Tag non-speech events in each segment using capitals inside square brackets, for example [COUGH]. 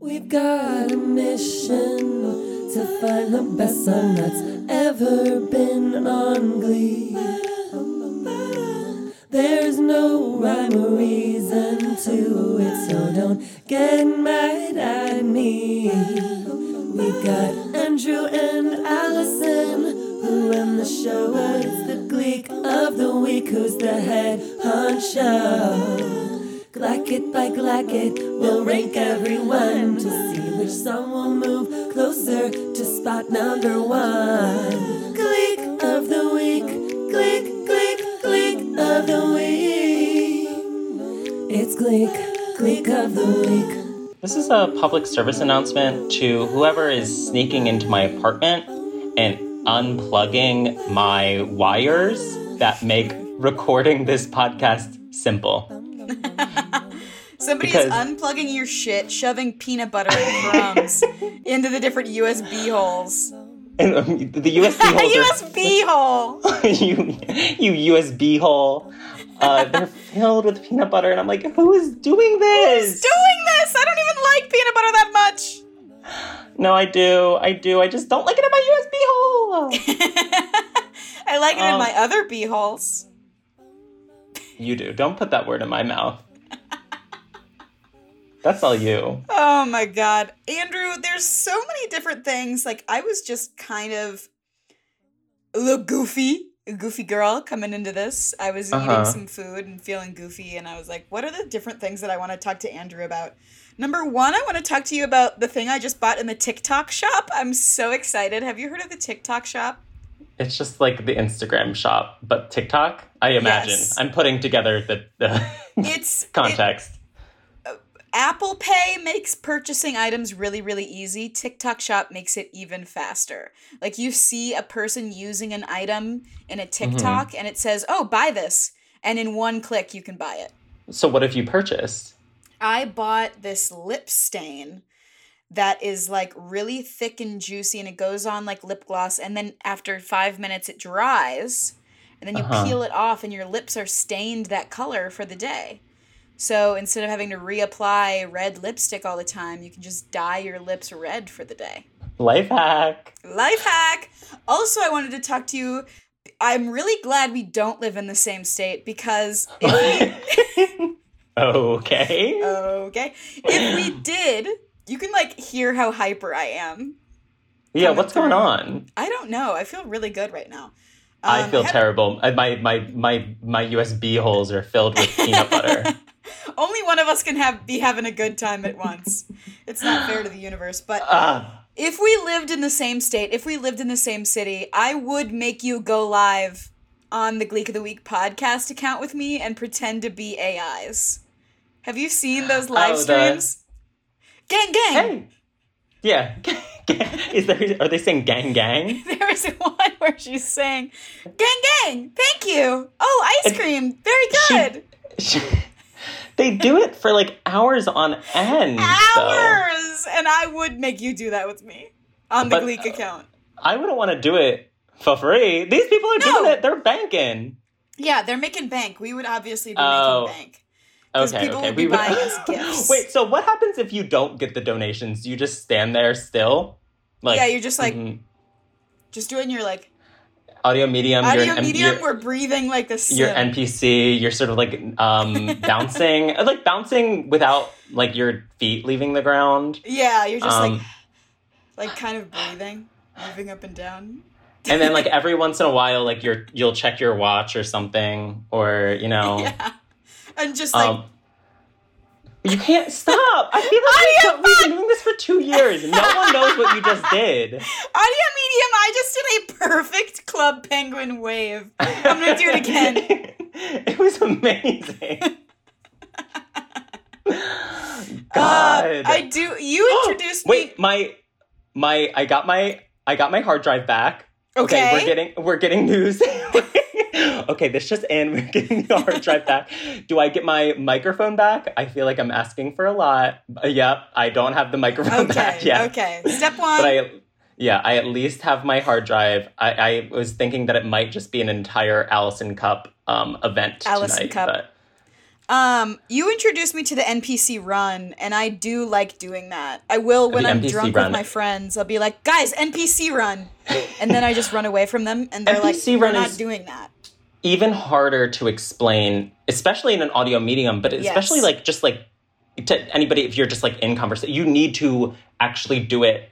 We've got a mission to find the best song that's ever been on Glee. There's no rhyme or reason to it, so don't get mad at me. We've got Andrew and Allison who run the show. It's the Gleek of the week. Who's the head honcho? Glacket by Glacket, we'll rank everyone to see which song will move closer to spot number one. Click of the week, click, Gleek, Gleek of the week. It's click, Gleek of the week. This is a public service announcement to whoever is sneaking into my apartment and unplugging my wires that make recording this podcast simple. [LAUGHS] Somebody Because- is unplugging your shit, shoving peanut butter and crumbs [LAUGHS] into the different USB holes. And um, the USB [LAUGHS] holes USB [LAUGHS] hole. you, you USB hole. Uh, they're filled with peanut butter, and I'm like, who is doing this? Who's doing this? I don't even like peanut butter that much. [SIGHS] no, I do, I do. I just don't like it in my USB hole. I like it in Um, my other bee holes. you do. Don't put that word in my mouth. That's all you. Oh my god. Andrew, there's so many different things. Like I was just kind of a little goofy, a goofy girl coming into this. I was Uh-huh. eating some food and feeling goofy and I was like, what are the different things that I want to talk to Andrew about? Number 1, I want to talk to you about the thing I just bought in the TikTok shop. I'm so excited. Have you heard of the TikTok shop? It's just like the Instagram shop, but TikTok. I imagine. Yes. I'm putting together the, the It's it- [LAUGHS] context. Apple Pay makes purchasing items really, really easy. TikTok Shop makes it even faster. Like you see a person using an item in a TikTok and it says, oh, buy this. And in one click, you can buy it. so what have you purchased? I bought this lip stain that is like really thick and juicy and it goes on like lip gloss. And then after five minutes, it dries. And then you Uh-huh. peel it off and your lips are stained that color for the day. So instead of having to reapply red lipstick all the time, you can just dye your lips red for the day. Life hack. Life hack. Also, I wanted to talk to you. I'm really glad we don't live in the same state because if we, [LAUGHS] okay. okay, if we did, you can like hear how hyper I am. yeah, what's going on? I don't know. I feel really good right now. I Um, feel have- terrible. My my my my USB holes are filled with peanut butter. [LAUGHS] [LAUGHS] Only one of us can have be having a good time at once. It's not fair to the universe, but Ah, if we lived in the same state, if we lived in the same city, I would make you go live on the Gleek of the Week podcast account with me and pretend to be AIs. Have you seen those live Oh, the- streams? Gang gang. hey. Yeah. [LAUGHS] Is there are they saying gang gang? [LAUGHS] there is one where she's saying, "Gang gang, thank you. Oh, ice cream, very good." They do it for like hours on end. though. Hours, and I would make you do that with me on the But- Gleek account. I wouldn't want to do it for free. These people are No. doing it. They're banking. Yeah, they're making bank. We would obviously be Oh. making bank. 'Cause Okay, people okay. would be we would- buying [LAUGHS] us gifts. Wait, so what happens if you don't get the donations? You just stand there still? Like yeah, you're just like mhm. just doing your like audio medium. audio you're an, medium. You're, we're breathing like the you're. NPC. You're sort of like um [LAUGHS] bouncing, uh, like bouncing without like your feet leaving the ground. yeah, you're just Um, like like kind of breathing, moving up and down. and then like [LAUGHS] every once in a while, like you're you'll check your watch or something, or you know, [LAUGHS] Yeah, and just like um, you can't stop. I feel like [LAUGHS] we've, we've been doing this for two years. No one [LAUGHS] knows what you just did. audio medium. I just did a perfect club penguin wave. I'm gonna do it again. [LAUGHS] it was amazing. god. Uh, I do. You [GASPS] introduced me. Wait, my my I got my I got my hard drive back. Okay. we're getting we're getting news. Okay, this just in. [LAUGHS] We're getting the hard drive back. Do I get my microphone back? I feel like I'm asking for a lot. Uh, yep, I don't have the microphone back Okay. yet. Okay. Step one. [LAUGHS] But I yeah, I at least have my hard drive. I, I was thinking that it might just be an entire Allison Cup um, event Allison tonight. Cup. But Um, you introduced me to the NPC run, and I do like doing that. I will when The I'm NPC drunk run. with my friends. I'll be like, "Guys, NPC run," and then I just run away from them, and they're like, NPC "We're run not is- doing that." Even harder to explain, especially in an audio medium, but especially Yes. like just like to anybody if you're just like in conversation, you need to actually do it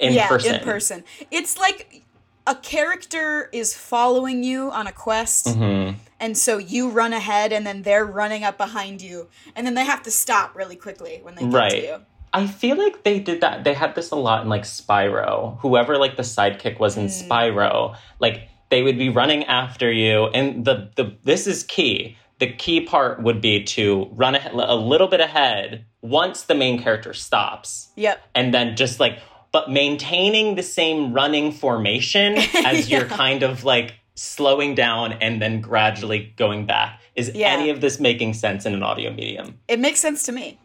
in yeah, person. in person. It's like a character is following you on a quest, Mm-hmm. and so you run ahead, and then they're running up behind you, and then they have to stop really quickly when they get to Right. you. I feel like they did that. They had this a lot in like Spyro. Whoever like the sidekick was in Hmm. Spyro, like they would be running after you, and the the this is key. The key part would be to run ahead, a little bit ahead once the main character stops, Yep. and then just like but maintaining the same running formation [LAUGHS] as you're kind of like slowing down and then gradually going back. Is Yeah. any of this making sense in an audio medium? It makes sense to me.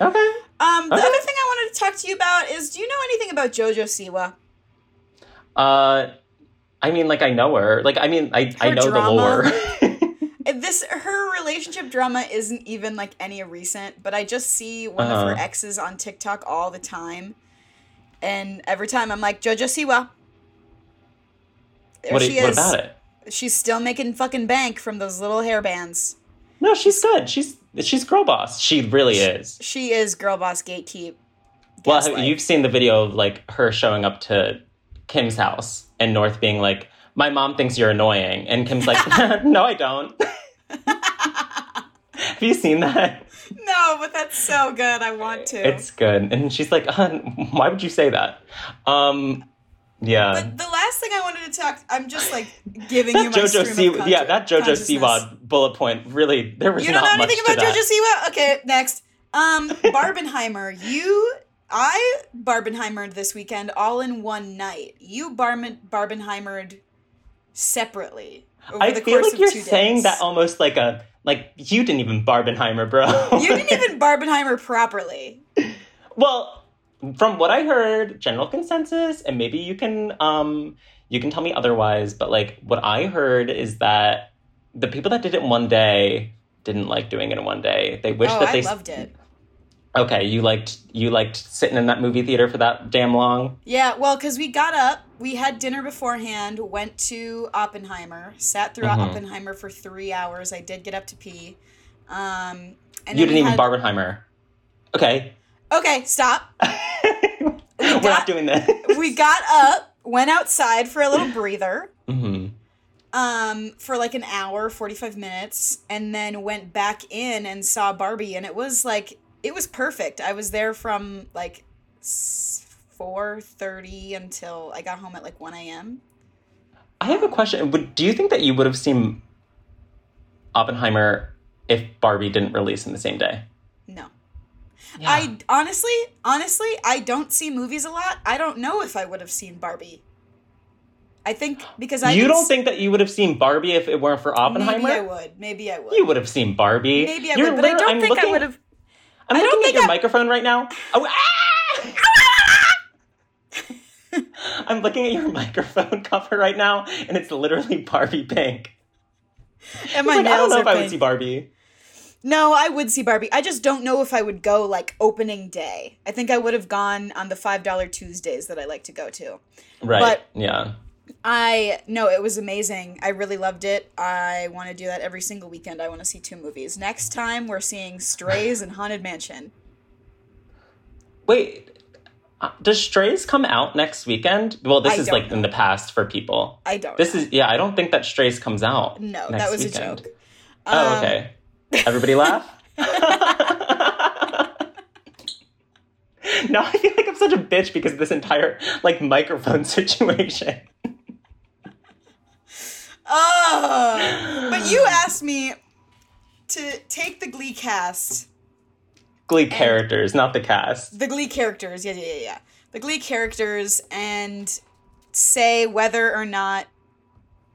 Okay. Um, the Okay. other thing I wanted to talk to you about is, do you know anything about JoJo Siwa? Uh, I mean, like I know her. Like I mean, I I know drama. the lore. [LAUGHS] This her relationship drama isn't even like any recent, but I just see one of her Uh-huh. exes on TikTok all the time, and every time I'm like JoJo Siwa. There what, she what is. about it? She's still making fucking bank from those little hair bands. No, she's good. She's she's girl boss. She really is. She is girl boss gatekeep. Well, you've seen the video of like her showing up to Kim's house and North being like, "My mom thinks you're annoying," and Kim's like, [LAUGHS] [LAUGHS] "No, I don't." [LAUGHS] Have you seen that? No, but that's so good. I want to. It's good, and she's like, "Hun, "Why would you say that?" Um, yeah. But the last thing I wanted to talk, I'm just like giving you my JoJo stream C, yeah, that JoJo. Siwa bullet point really there was You don't not know anything about. JoJo Siwa? Okay, next. Um, Barbenheimer. you, I Barbenheimered this weekend all in one night. You Barben, Barbenheimered separately over I the feel course like you're of two saying days. that almost like a like you didn't even Barbenheimer, bro. You didn't [LAUGHS] even Barbenheimer properly. well, from what I heard, general consensus, and maybe you can um you can tell me otherwise, but like what I heard is that the people that did it in one day didn't like doing it in one day. They wish oh, that I they loved it. Okay, you liked you liked sitting in that movie theater for that damn long. Yeah, well, because we got up, we had dinner beforehand, went to Oppenheimer, sat through Mhm. Oppenheimer for three hours. I did get up to pee. Um, and you didn't even had- Barbenheimer. Okay. Okay, stop. [LAUGHS] We're got- not doing this. [LAUGHS] We got up, went outside for a little breather, hmm um, for like an hour, forty five minutes, and then went back in and saw Barbie, and it was like it was perfect. I was there from like four thirty until I got home at like one a.m. I have a question. Would do you think that you would have seen Oppenheimer if Barbie didn't release in the same day? No. I honestly, honestly, I don't see movies a lot. I don't know if I would have seen Barbie. I think because I you don't s- think that you would have seen Barbie if it weren't for Oppenheimer? Maybe I would. Maybe I would. You would have seen Barbie. Maybe I You're would, but I don't I'm think I would have. I'm I looking at your I- microphone right now. [LAUGHS] Oh, ah! [LAUGHS] I'm looking at your microphone [LAUGHS] cover right now, and it's literally Barbie pink. And my Like, I don't nails know are if I would pink. see Barbie. No, I would see Barbie. I just don't know if I would go like opening day. I think I would have gone on the five dollar Tuesdays that I like to go to. Right. But- yeah. I no, it was amazing. I really loved it. I want to do that every single weekend. I want to see two movies. Next time we're seeing Strays and Haunted Mansion. Wait, uh, does Strays come out next weekend? Well, this I is like in the past for people. I don't. This know. is yeah. I don't think that Strays comes out. no, that was weekend. a joke. Oh, Um, okay. Everybody laugh. [LAUGHS] [LAUGHS] no, I feel like I'm such a bitch because of this entire like microphone [LAUGHS] situation. Oh, but you [SIGHS] asked me to take the Glee cast Glee characters, not the cast. the Glee characters. Yeah, yeah, yeah, yeah. The Glee characters and say whether or not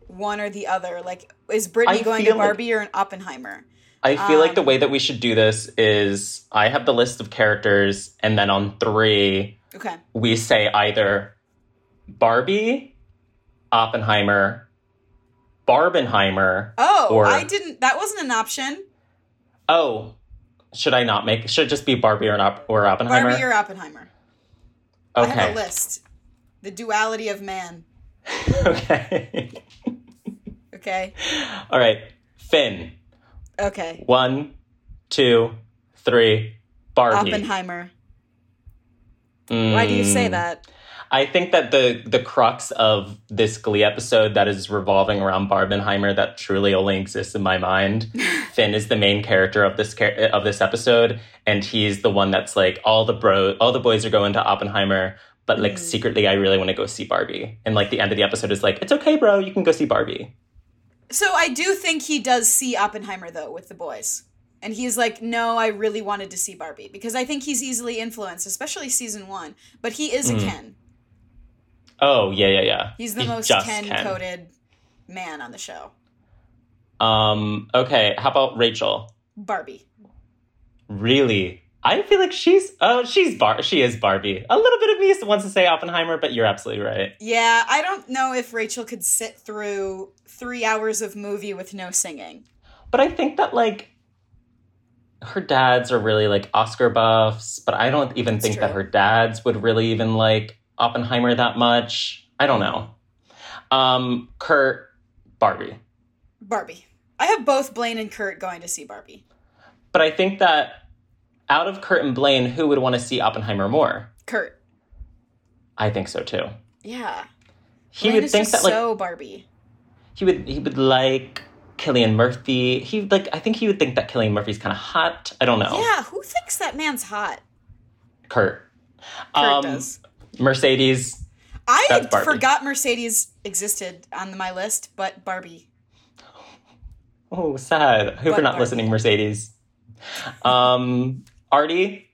one or the other. Like, is Brittany I going to feel like- Barbie or an Oppenheimer? I feel like the Um, way that we should do this is I have the list of characters, and then on three, Okay. we say either Barbie, Oppenheimer, Barbenheimer. Oh, Or- I didn't. That wasn't an option. Oh, should I not make? Should it just be Barbie or, not, or Oppenheimer? Barbie or Oppenheimer. I have okay. a list. The duality of man. [LAUGHS] okay. Okay. All right. Finn. Okay. One, two, three. Barbie. Oppenheimer. Why do you say Mm. that? I think that the the crux of this Glee episode that is revolving around Barbenheimer that truly only exists in my mind. [LAUGHS] Finn is the main character of this char- of this episode, and he's the one that's like all the bro, all the boys are going to Oppenheimer, but like secretly, I really want to go see Barbie. And like the end of the episode is like, it's okay, bro, you can go see Barbie. So I do think he does see Oppenheimer though with the boys. And he's like, "No, I really wanted to see Barbie because I think he's easily influenced, especially season 1, but he is a Ken. Oh yeah, yeah, yeah. He's the He's most just Ken-coded man on the show. Um. Okay. How about Rachel? Barbie. Really? I feel like she's oh she's Bar she is Barbie. A little bit of me wants to say Oppenheimer, but you're absolutely right. Yeah, I don't know if Rachel could sit through 3 hours of movie with no singing. But I think that like her dads are really like Oscar buffs, but I don't even That's think that her dads would really even like Oppenheimer that much. I don't know. Um Kurt Barbie. Barbie. I have both Blaine and Kurt going to see Barbie. But I think that out of Kurt and Blaine, who would want to see Oppenheimer more? Kurt. I think so too. Yeah. He Blaine would think that like so Barbie. he would he would like Cillian Murphy. He like I think he would think that Cillian Murphy's kind of hot. I don't know. Yeah, who thinks that man's hot? Kurt. Kurt Um, does. Mercedes. I forgot Mercedes existed on my list, but Barbie. Oh, sad. Hope But you're not Barbie. listening, Mercedes. Um, Artie.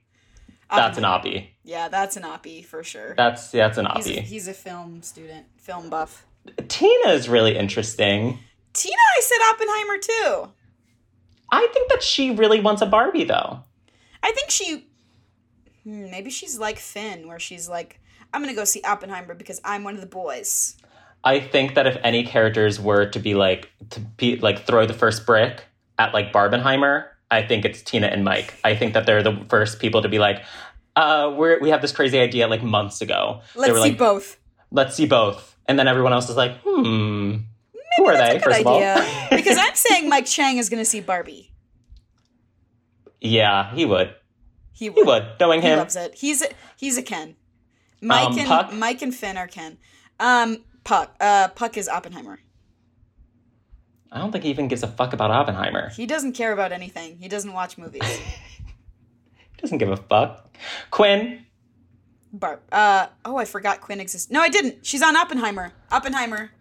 That's an Oppenheimer. oppie. Yeah, that's an oppie for sure. That's that's an he's, a, oppie. he's a film student, film buff. Tina is really interesting. Tina, I said Oppenheimer too. I think that she really wants a Barbie, though. I think she, hmm, maybe she's like Finn, where she's like, I'm gonna go see Oppenheimer because I'm one of the boys. I think that if any characters were to be like to be like throw the first brick at like Barbenheimer, I think it's Tina and Mike. I think that they're the first people to be like, uh, we're we have this crazy idea like months ago. Let's they were see like, both. let's see both, and then everyone else is like, hmm, who are they? First idea. of all, [LAUGHS] because I'm saying Mike Chang is gonna see Barbie. yeah, he would. He would. He would, knowing He him. loves it. He's a, he's a Ken. Mike Um, and Puck? Mike and Finn are Ken. Um, Puck. Uh, Puck is Oppenheimer. I don't think he even gives a fuck about Oppenheimer. He doesn't care about anything. He doesn't watch movies. [LAUGHS] He doesn't give a fuck. Quinn, Barb. Uh, oh, I forgot Quinn exists. No, I didn't. She's on Oppenheimer. Oppenheimer.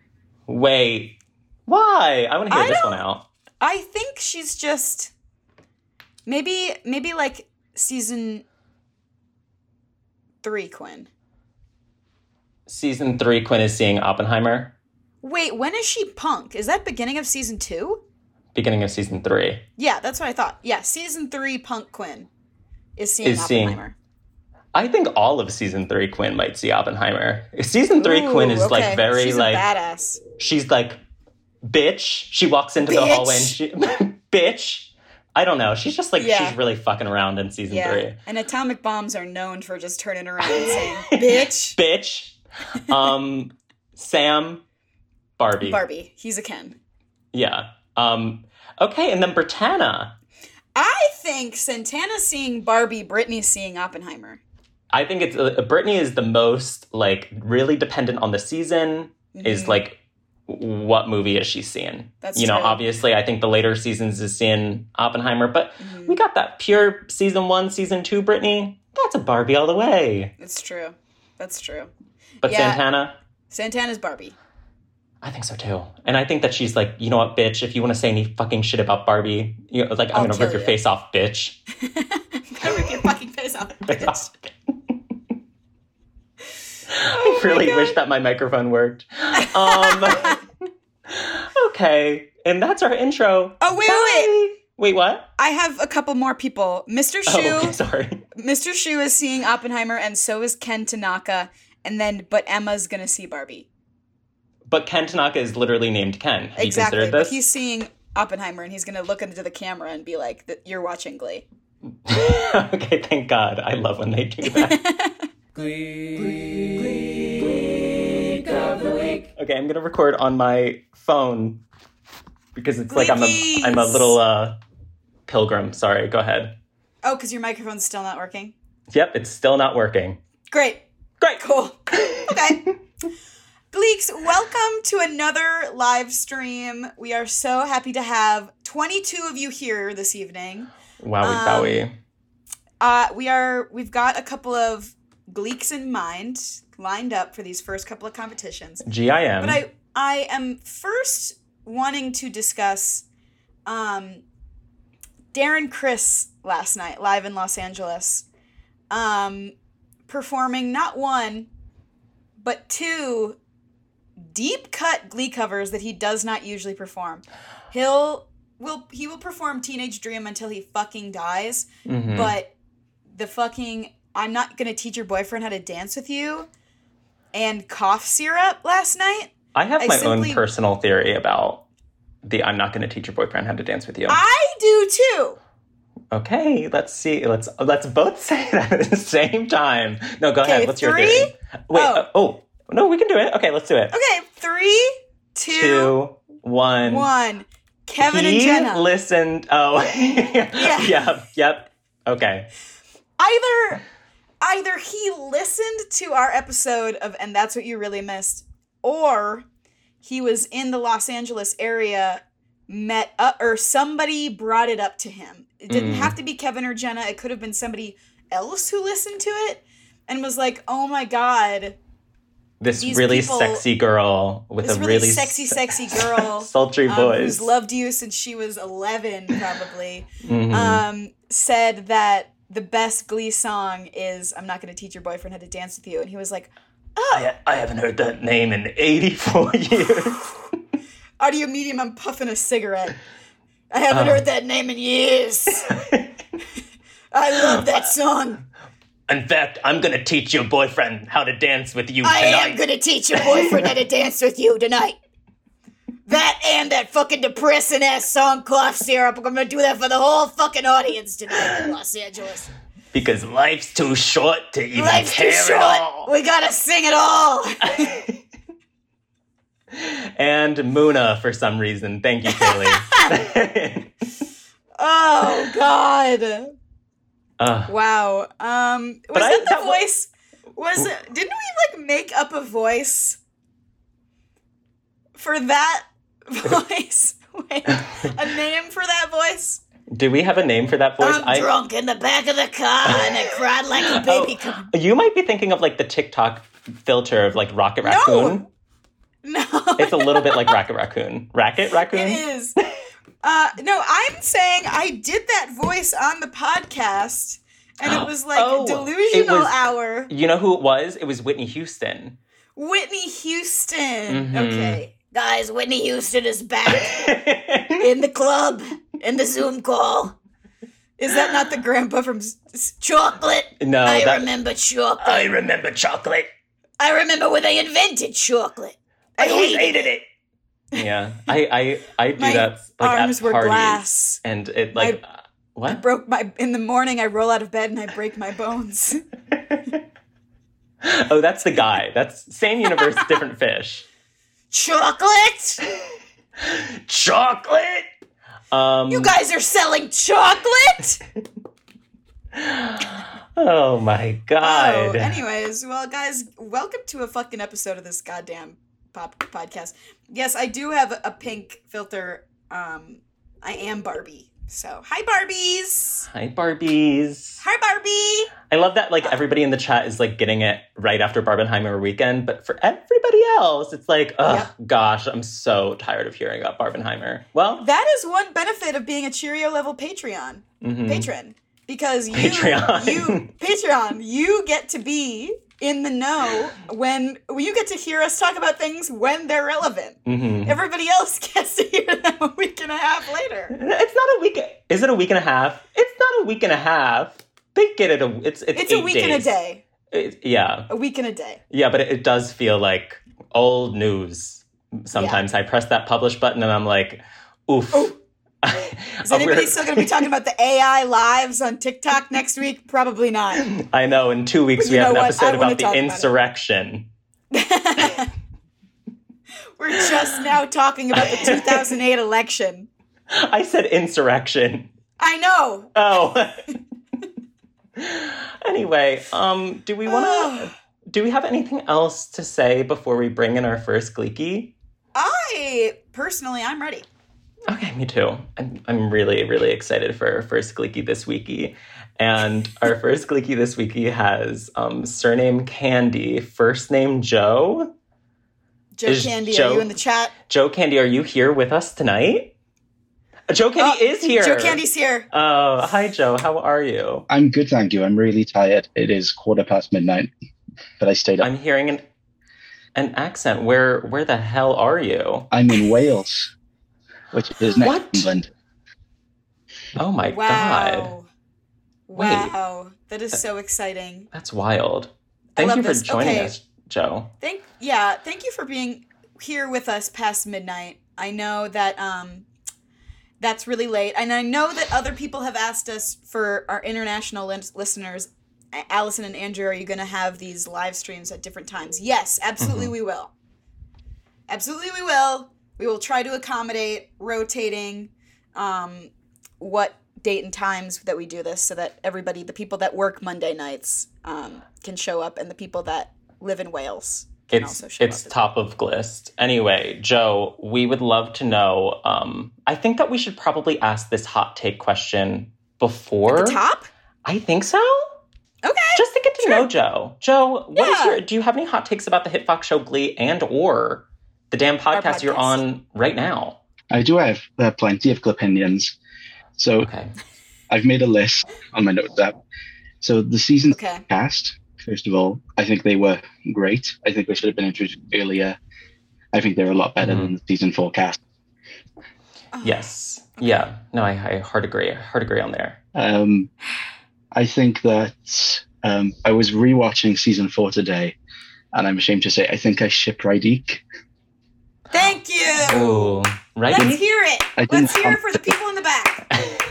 wait, why? I want to hear I this one out. I think she's just maybe maybe like season three Quinn. Season three, Quinn is seeing Oppenheimer. Wait, when is she punk? Is that beginning of season two? Beginning of season three. Yeah, that's what I thought. Yeah, season three punk Quinn is seeing Is seeing- Oppenheimer. I think all of season three Quinn might see Oppenheimer. Season three Ooh, Quinn is okay. like very She's like a badass. she's like bitch. She walks into the hallway and she [LAUGHS] bitch. I don't know. She's just like Yeah. she's really fucking around in season Yeah, three. and atomic bombs are known for just turning around and [LAUGHS] saying "bitch." Bitch. [LAUGHS] Um Sam Barbie. Barbie, he's a Ken. Yeah. Um okay, and then Brittana. I think Santana seeing Barbie, Brittany seeing Oppenheimer. I think it's uh, Brittany is the most like really dependent on the season. Is like what movie is she seeing? Mm-hmm. That's you know, true. obviously, I think the later seasons is seeing Oppenheimer, but Mm-hmm. we got that pure season one, season two. Brittany, that's a Barbie all the way. It's true. That's true. But Yeah. Santana, Santana's Barbie. I think so too. And I think that she's like, you know what, bitch? If you want to say any fucking shit about Barbie, you know, like I'm I'll gonna rip your face off, bitch. [LAUGHS] I'm rip your fucking face off. [LAUGHS] bitch. I [LAUGHS] really wish that my microphone worked. Um, okay, and that's our intro. Oh, wait, wait, wait. Wait, what? I have a couple more people. Mr. Schue, Oh, okay, sorry. Mr. Schue is seeing Oppenheimer, and so is Ken Tanaka. And then, but Emma's gonna see Barbie. But Ken Tanaka is literally named Ken. Have exactly. But he's seeing Oppenheimer, and he's gonna look into the camera and be like, "You're watching Glee." [LAUGHS] okay, thank God. I love when they do that. Glee. Glee. Glee. Okay, I'm gonna record on my phone because it's like I'm a I'm a little uh pilgrim. Sorry, go ahead. Oh, because your microphone's still not working. Yep, it's still not working. Great. Great. Cool. [LAUGHS] Okay. Gleeks, welcome to another live stream. We are so happy to have 22 of you here this evening. Wowie Um, bowie. Uh, we are we've got a couple of Gleeks in mind lined up for these first couple of competitions. GIM. But I I am first wanting to discuss um Darren Criss last night live in Los Angeles. Um performing not one but two deep cut glee covers that he does not usually perform. He'll will he will perform Teenage Dream until he fucking dies, Mhm. but the fucking I'm not going to teach your boyfriend how to dance with you and cough syrup last night I have I my simply- own personal theory about the I'm not going to teach your boyfriend how to dance with you. I do too. okay, let's see. Let's let's both [LAUGHS] say that at the same time. No, go Okay, ahead. What's your three? theory? Wait. Oh. uh, oh, no, we can do it. Okay, let's do it. Okay, three, two, Two, one. one. Kevin he and Jenna. listened. Oh, [LAUGHS] Yeah. yep, yep. Okay. either either he listened to our episode of and that's what you really missed or he was in the Los Angeles area met up or somebody brought it up to him it didn't Mm. have to be Kevin or Jenna it could have been somebody else who listened to it and was like oh my god This really people- sexy girl with a really, really sexy sexy [LAUGHS] girl sultry um, voice. who's loved you since she was 11 probably Mhm. um, said that the best Glee song is "I'm not going to teach your boyfriend how to dance with you," and he was like, "Oh, I, I haven't heard that name in 84 [LAUGHS] years. audio medium. I'm puffing a cigarette. I haven't Oh. heard that name in years. [LAUGHS] I love that song. In fact, I'm going to teach your boyfriend how to dance with you tonight. I tonight. am going to teach your boyfriend how to dance with you tonight." That and that fucking depressing ass song, cough syrup. I'm gonna do that for the whole fucking audience tonight in Los Angeles. because life's too short to even Life's too care at short. all. We gotta sing it all. [LAUGHS] and Muna for some reason. Thank you, Kaylee. [LAUGHS] Oh God. Ugh. Wow. Um was But I- that the that voice? Was it didn't we like make up a voice for that voice? [LAUGHS] Wait, a name for that voice? Do we have a name for that voice? I'm drunk in the back of the car and I cried like a baby. Oh, you might be thinking of like the TikTok filter of like Rocket Raccoon. [LAUGHS] No, It's a little bit like Rocket Raccoon. Racket [LAUGHS] Raccoon? it is. Uh, no, I'm saying I did that voice on the podcast, and it [GASPS] was like Oh, it delusional was- hour. You know who it was? It was Whitney Houston. Whitney Houston. Mhm. Okay. Guys, Whitney Houston is back [LAUGHS] in the club in the Zoom call. Is that not the grandpa from Chocolate? no, I that, remember chocolate. I I, remember chocolate. I remember when they invented chocolate. I, hated, it. Yeah, I I I do My that like arms at were parties, glass. and it like uh, I what? broke my in the morning. I roll out of bed and I break my bones. [LAUGHS] oh, that's the guy. That's same universe, [LAUGHS] different fish. chocolate? Chocolate. Um, You guys are selling chocolate? [GASPS] Oh my god. Oh, anyways, well, guys, welcome to a fucking episode of this goddamn pop podcast. Yes, I do have a pink filter. Um, I am Barbie. So, hi, Barbies. Hi Barbies. Hi, Barbie. I love that like everybody in the chat is like getting it right after Barbenheimer weekend, but for everybody else, it's like, oh gosh, I'm so tired of hearing about Barbenheimer. Well, That is one benefit of being a Cheerio level Patreon mhm. patron because you Patreon. you Patreon you get to be in the know when you get to hear us talk about things when they're relevant. hmm Everybody else [LAUGHS] gets to hear them a week and a half later. It's not a week. Is it a week and a half? It's not a week and a half. They get it. A, it's it's, It's a week and a day. It- yeah, A week and a day. yeah, but it, it does feel like old news. Sometimes I press that publish button and I'm like, oof. Is anybody still going to be talking about the AI lives on TikTok next week? Probably not. I know. In two weeks, we have an what? Episode about the talk about insurrection. [LAUGHS] We're just now talking about the 2008 election. I said insurrection. I know. Oh. [LAUGHS] anyway, um, do we want to? [SIGHS] do we have anything else to say before we bring in our first gleeky? I personally, I'm ready. Okay, me too. I'm, I'm really, really excited for our first gleeky this weeky. And our first gleeky this weeky has um, surname Candy, first name Joe. Joe Is Candy, Joe- are you in the chat? Joe Candy, are you here with us tonight? Uh, Joe Candy Oh, is here. Joe Candy's here. Oh, hi, Joe. How are you? I'm good, thank you. I'm really tired. It is quarter past midnight, but I stayed up. I'm hearing an an accent. Where where the hell are you? I'm in Wales, which is next What? to England. Oh my god, Wow. Wait. Wow. That is so exciting. that's wild. Thank you for this. joining Okay. us, Joe. Thank yeah, thank you for being here with us past midnight. I know that um that's really late. And I know that other people have asked us for our international lis- listeners, Allison and Andrew, are you going to have these live streams at different times? Yes, absolutely we will. Absolutely we will. We will try to accommodate rotating um what date and times that we do this so that everybody, the people that work Monday nights, um, can show up and the people that live in Wales can It's also show it's up. as top of list. Anyway, Joe, we would love to know. Um, I think that we should probably ask this hot take question before. top? I think so. Okay. Just to get to Sure. know Joe. Joe, what is Yeah. your? Do you have any hot takes about the Hit Fox show Glee and or the damn podcast, you're on right now? I do have uh, plenty of opinions. So Okay. I've made a list on my notes app. So the season Okay. cast, first of all, I think they were great. I think they should have been introduced earlier. I think they're a lot better Mhm. than the season four cast. Oh, Yes. Yeah. No, I, I hard agree. I Hard agree on there. Um, I think that um, I was rewatching season four today, and I'm ashamed to say I think I ship Rydeek. Thank you. Ooh, right. Let's hear it. I Let's hear it want- for the people in the back.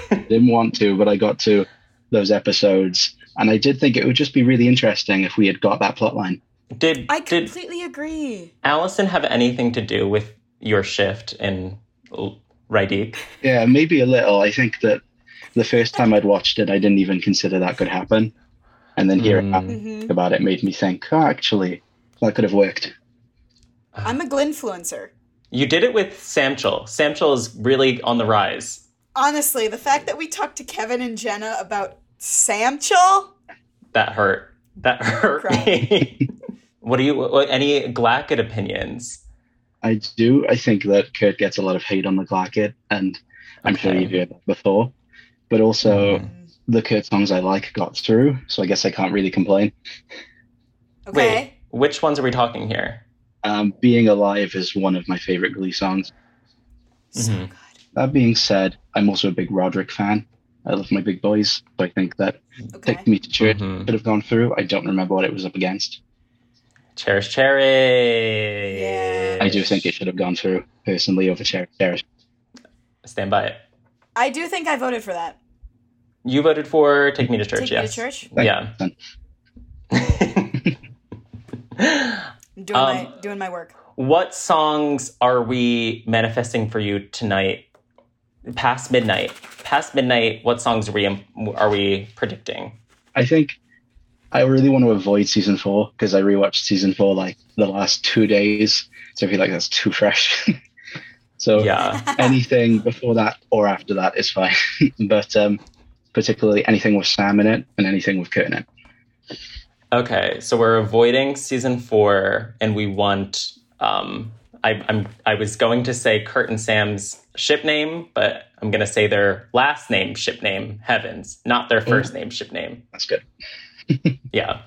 [LAUGHS] didn't want to, but I got to those episodes, and I did think it would just be really interesting if we had got that plot line. did I did completely agree. Allison have anything to do with your shift in L- Rydeek? Yeah, maybe a little. I think that the first time I'd watched it, I didn't even consider that could happen, and then hearing Mm. about it made me think, oh, actually, that could have worked. [SIGHS] I'm a Glinfluencer. You did it with Samchel. Samchel is really on the rise. Honestly, the fact that we talked to Kevin and Jenna about Samchel, That hurt. That [LAUGHS] hurt me. what do you? What, any Glacket opinions? I do. I think that Kurt gets a lot of hate on the Glacket, and I'm sure you've heard that before. But also, Mhm. the Kurt songs I like got through, so I guess I can't really complain. okay? Wait, which ones are we talking here? Um, Being Alive is one of my favorite Glee songs. So Mhm. good. That being said, I'm also a big Roderick fan. I love my big boys, so I think that Okay. Take Me to Church Mhm. could have gone through. I don't remember what it was up against. Cherish, cherish. Yeah. I do think it should have gone through personally over Cherish Cherish. Stand by it. I do think I voted for that. You voted for Take Me to Church. Take Me to Church. Yeah. [LAUGHS] [LAUGHS] Then. I'm doing Um, my doing my work. what songs are we manifesting for you tonight? Past midnight. Past midnight. What songs are we are we predicting? I think I really want to avoid season four because I rewatched season four like the last two days, so I feel like that's too fresh. [LAUGHS] so Yeah. [LAUGHS] anything before that or after that is fine, [LAUGHS] but um, particularly anything with Sam in it and anything with Kurt in it. Okay, so we're avoiding season four, and we want. Um, I, I'm. I was going to say Kurt and Sam's ship name, but I'm going to say their last name ship name, Heavens, not their first name ship name. That's good. [LAUGHS] [LAUGHS] Yeah.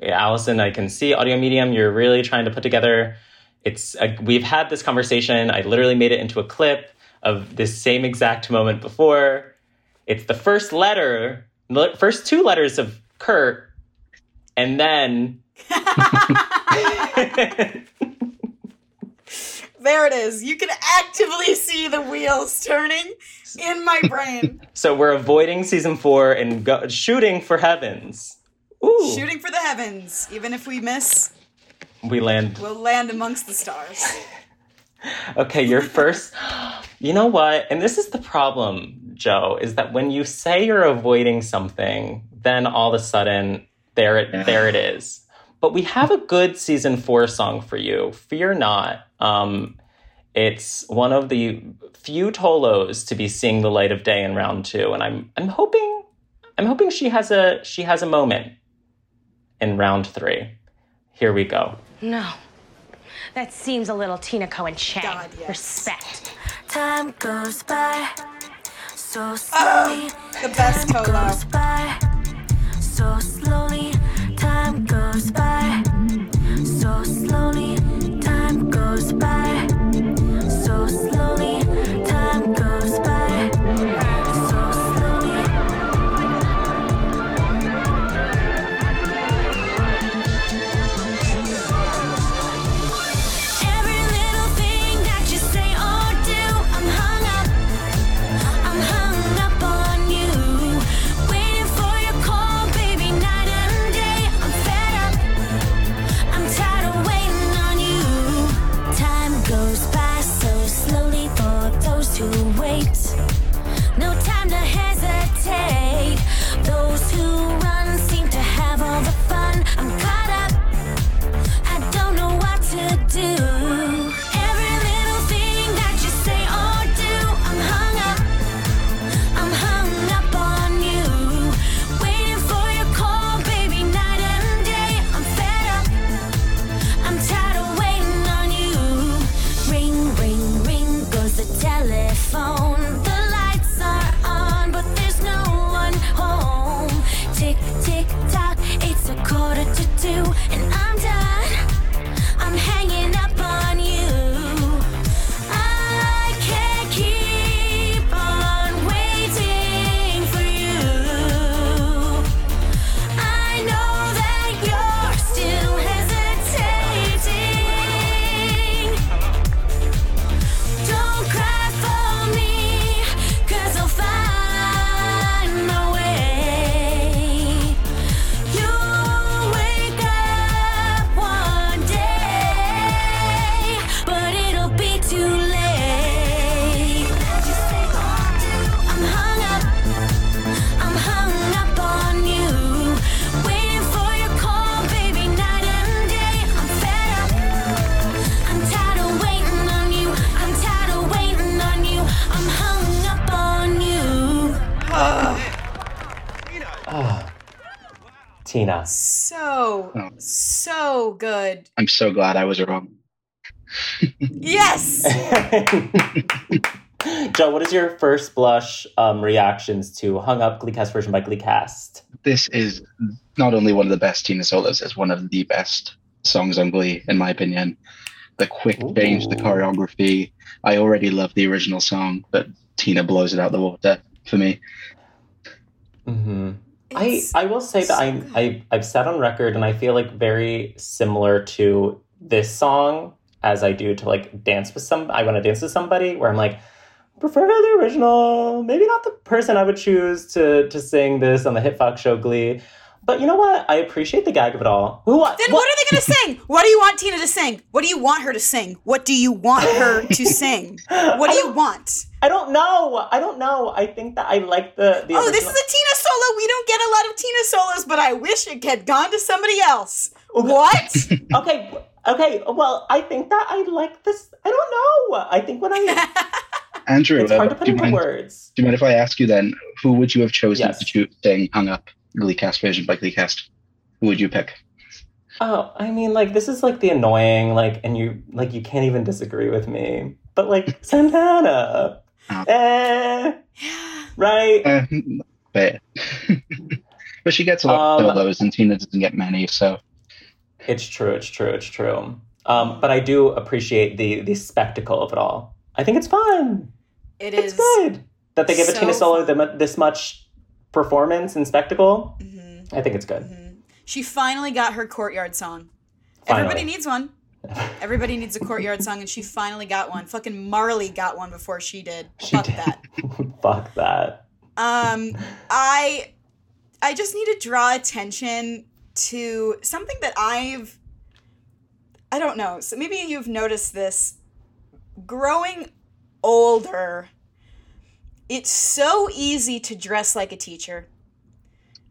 yeah. Allison, I can see audio medium. You're really trying to put together. It's a, we've had this conversation. I literally made it into a clip of this same exact moment before. It's the first letter, the first two letters of Kurt, and then [LAUGHS] There it is. You can actively see the wheels turning in my brain. [LAUGHS] so we're avoiding season four and go, shooting for heavens. Ooh, Shooting for the heavens. Even if we miss, we land we'll land amongst the stars. [LAUGHS] Okay, your first. [GASPS] You know what? And this is the problem, Joe, is that when you say you're avoiding something, then all of a sudden there it there it is. But we have a good season four song for you. Fear not. Um, it's one of the few Tolos to be seeing the light of day in round two, and I'm I'm hoping I'm hoping she has a she has a moment in round three. Here we go. No. That seems a little Tina Cohen Chang. God, yes. Respect. Time goes by so slowly. The best Time Tolo. goes by so slowly. Tina. So, Oh. so good. I'm so glad I was wrong. Yes! [LAUGHS] [LAUGHS] Joe, what is your first blush um, reactions to Hung Up Gleecast version by Gleecast? This is not only one of the best Tina solos, it's one of the best songs on Glee, in my opinion. The quick change, the choreography. I already love the original song, but Tina blows it out the water for me. hmm I, I will say that I, good. I I've said on record and I feel like very similar to this song as I do to like dance with some I want to dance with somebody where I'm like prefer the original maybe not the person I would choose to to sing this on the Hit Fox show Glee but you know what I appreciate the gag of it all who what, Then what are they going to sing? What do you want Tina to sing? What do you want her to sing? What do you want her [LAUGHS] to sing? What do you want? I don't know I don't know I think that I like the the Oh, this is a Tina solo. We don't get a lot of Tina solos, but I wish it had gone to somebody else. What? [LAUGHS] okay okay well I think that I like this I don't know I think when I Andrew, it's uh, hard to put do, you into mind, words do you mind if I ask you then, who would you have chosen Yes. to choose sing Hung Up Gleecast version by Gleecast? Who would you pick? Oh, I mean, like this is like the annoying, like, and you like you can't even disagree with me. But like [LAUGHS] Santana, Eh, right. Uh, fair. [LAUGHS] but she gets a lot Um, of those, and Tina doesn't get many. So It's true. It's true. It's true. Um, but I do appreciate the the spectacle of it all. I think it's fun. It It's is. good that they give a Tina Solo the, this much performance and spectacle. Mhm, I think it's good. mhm. She finally got her courtyard song. Finally. Everybody needs one. [LAUGHS] Everybody needs a courtyard song, and she finally got one. Fucking Marley got one before she did. She Fuck did. that. [LAUGHS] Fuck that. Um, I, I just need to draw attention to something that I've, I don't know. So maybe you've noticed this. Growing older, it's so easy to dress like a teacher.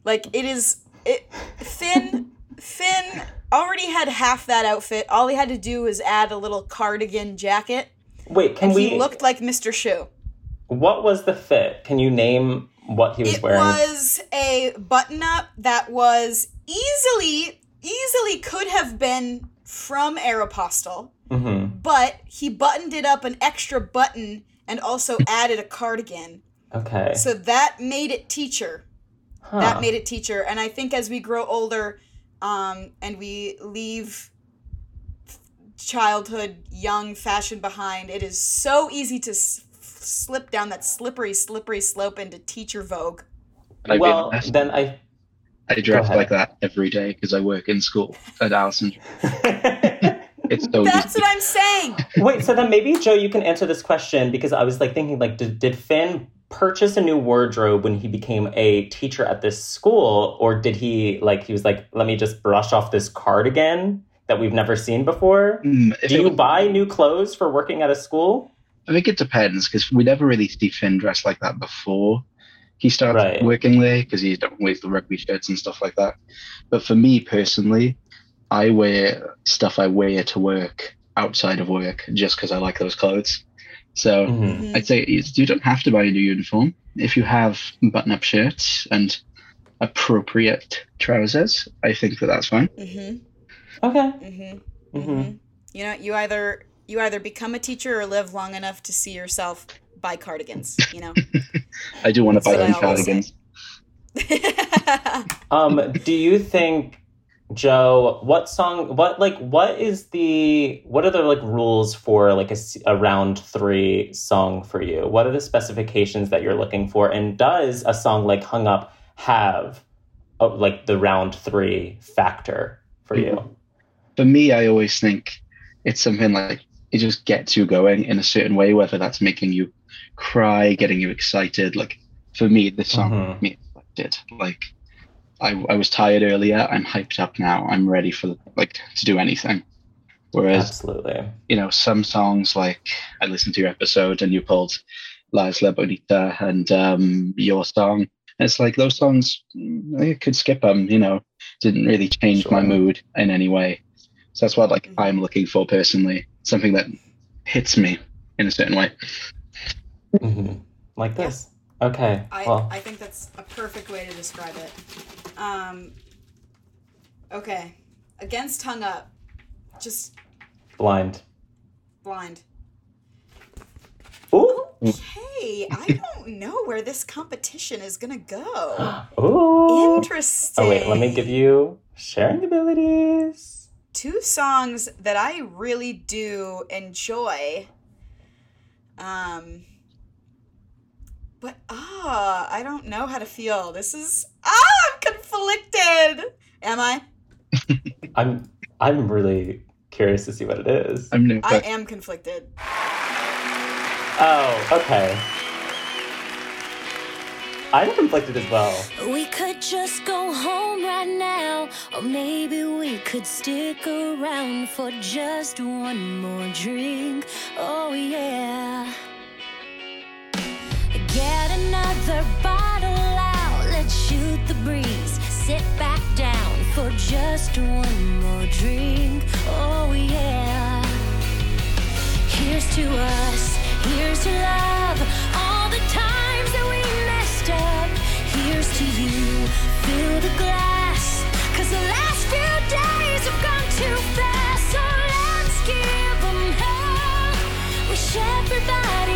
Like it is. It Finn Finn already had half that outfit. All he had to do was add a little cardigan jacket, Wait, can we? he looked like Mr. Schue. what was the fit? Can you name what he was it wearing? It was a button up that was easily easily could have been from Aeropostale, hmm but he buttoned it up an extra button and also [LAUGHS] added a cardigan. Okay. So that made it teacher. Huh. That made it teacher. And I think as we grow older um, and we leave childhood young fashion behind, it is so easy to s- slip down that slippery, slippery slope into teacher vogue. and I'd well, honest, then I. I dress like that every day because I work in school at Allison. [LAUGHS] It's so That's easy. what I'm saying. Wait, so then maybe Joe, you can answer this question because I was like thinking, like, did, did Finn purchase a new wardrobe when he became a teacher at this school, or did he like he was like, let me just brush off this cardigan that we've never seen before? Mm, Do you was- buy new clothes for working at a school? I think it depends because we never really see Finn dressed like that before he started Right. working there because he wears the rugby shirts and stuff like that. But for me personally, I wear stuff I wear to work outside of work just because I like those clothes. So Mhm. Mhm. I'd say it's- you don't have to buy a new uniform if you have button-up shirts and appropriate trousers. I think that that's fine. Mhm. Okay. Mhm. hmm Mhm. You know, you either you either become a teacher or live long enough to see yourself buy cardigans. You know. [LAUGHS] I do want to buy what them I always say. cardigans. [LAUGHS] Um, do you think, Joe, what song, what like, what is the, what are the like rules for like a round three song for you? What are the specifications that you're looking for? And does a song like Hung Up have uh, like the round three factor for you? for me, I always think it's something like it just gets you going in a certain way, whether that's making you cry, getting you excited. Like for me, this song Mhm. made me excited. Like I, I was tired earlier. I'm hyped up now. I'm ready for like to do anything. Whereas Absolutely. you know some songs like I listened to your episode and you pulled La Isla Bonita and um, your song. And it's like those songs I could skip them. You know, didn't really change my mood in any way. So that's what like Mhm. I'm looking for personally, something that hits me in a certain way. hmm Like this. Okay. I, well, I think that's a perfect way to describe it. Um, okay. Against hung up. Just blind. blind. Ooh. Hey, I [LAUGHS] don't know where this competition is gonna go. [GASPS] Ooh. Interesting. Oh, wait, let me give you sharing abilities. two songs that I really do enjoy. Um but ah, I don't know how to feel. This is ah, I'm conflicted. Am I? [LAUGHS] I'm I'm really curious to see what it is. I'm new. I am conflicted. Oh, okay. I'm conflicted as well. We could just go home right now, or maybe we could stick around for just one more drink. Oh, yeah. Another bottle out, let's shoot the breeze. Sit back down for just one more drink. Oh, yeah. Here's to us, here's to love. All the times that we messed up. Here's to you, fill the glass. Cause the last few days have gone too fast. So let's give 'em hell. Wish everybody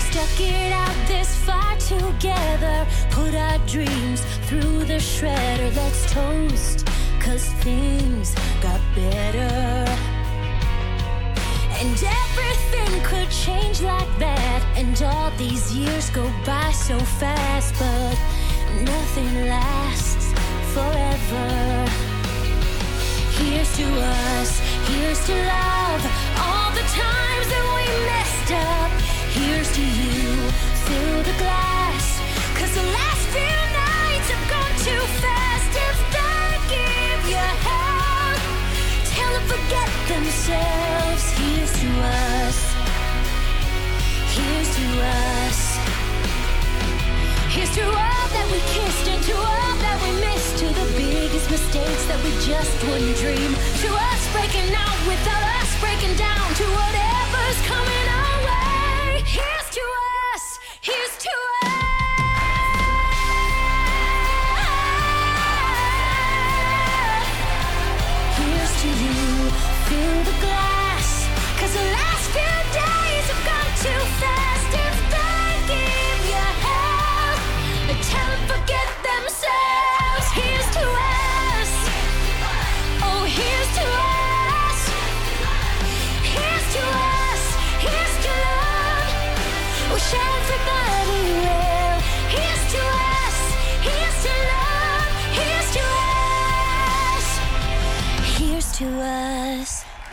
stuck it out this far together. Put our dreams through the shredder. Let's toast, cause things got better. And everything could change like that. And all these years go by so fast, but nothing lasts forever. Here's to us, here's to love. All the times that we messed up. Here's to you, fill the glass. Cause the last few nights have gone too fast. If they give forget themselves. Here's to us, here's to us. Here's to all that we kissed and to all that we missed. To the biggest mistakes that we just wouldn't dream. To us breaking out without us breaking down. To whatever's coming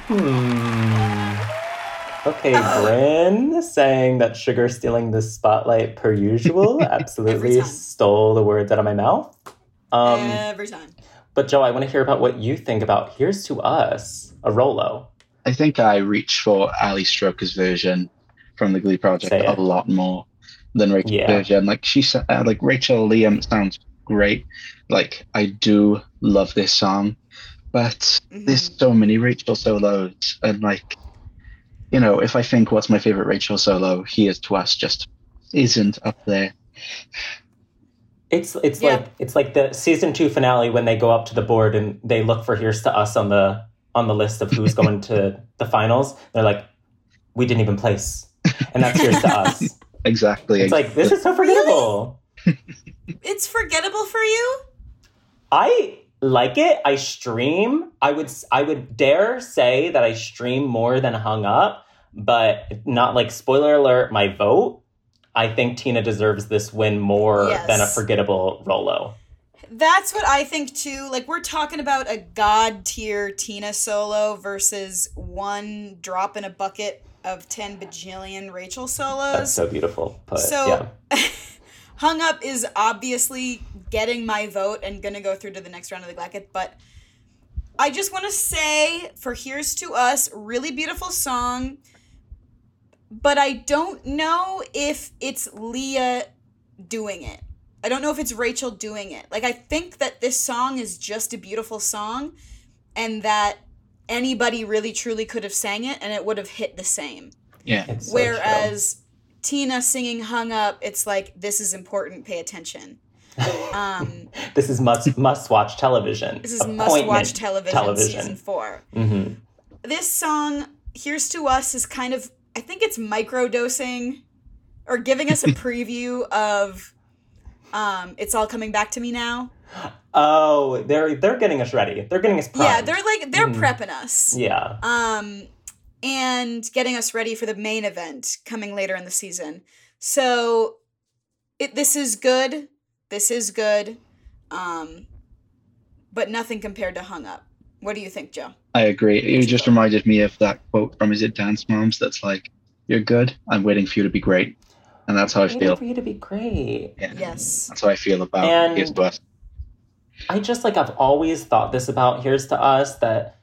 us. Okay, Bryn saying that Sugar stealing the spotlight per usual [LAUGHS] absolutely stole the words out of my mouth. Um, Every time. but Joe, I want to hear about what you think about Here's to Us, a Rolo. I think I reach for Ali Stroker's version from the Glee project a lot more than Rachel's Yeah. version. Like she said, uh, like Rachel Liam sounds great. Like I do love this song, but there's mm-hmm. so many Rachel solos, and like, you know, if I think what's my favorite Rachel solo, Here's to Us just isn't up there. It's it's Yeah. like it's like the season two finale when they go up to the board and they look for Here's to Us on the on the list of who's going to [LAUGHS] the finals. They're like, we didn't even place, and that's Here's to Us. [LAUGHS] Exactly. It's like this is so forgettable. [LAUGHS] It's forgettable for you? I like it. I stream. I would I would dare say that I stream more than hung up, but not like spoiler alert. My vote. I think Tina deserves this win more Yes. than a forgettable Rolo. That's what I think too. Like we're talking about a god tier Tina solo versus one drop in a bucket of ten bajillion Rachel solos. That's so beautiful. But So- yeah. [LAUGHS] Hung Up is obviously getting my vote and gonna go through to the next round of the bracket, but I just want to say for Here's to Us, really beautiful song, but I don't know if it's Leah doing it. I don't know if it's Rachel doing it. Like I think that this song is just a beautiful song and that anybody really truly could have sang it and it would have hit the same. yeah. It's so Whereas Tina singing Hung Up, it's like this is important, pay attention. Um [LAUGHS] this is must must watch television. this is must watch Appointment television, season 4. hmm This song Here's to Us is kind of I think it's microdosing or giving us a [LAUGHS] preview of um it's all coming back to me now. Oh, they're they're getting us ready. They're getting us primed. Yeah, they're like they're Mhm. prepping us. yeah. um, and getting us ready for the main event coming later in the season. So, it this is good. This is good, um, but nothing compared to Hung Up. What do you think, Joe? I agree. It just reminded me of that quote from Is It Dance Moms that's like, You're good. I'm waiting for you to be great. And that's how I Waiting feel. for you to be great. Yeah. Yes. That's how I feel about And- Here's to Us. I just like I've always thought this about Here's to Us that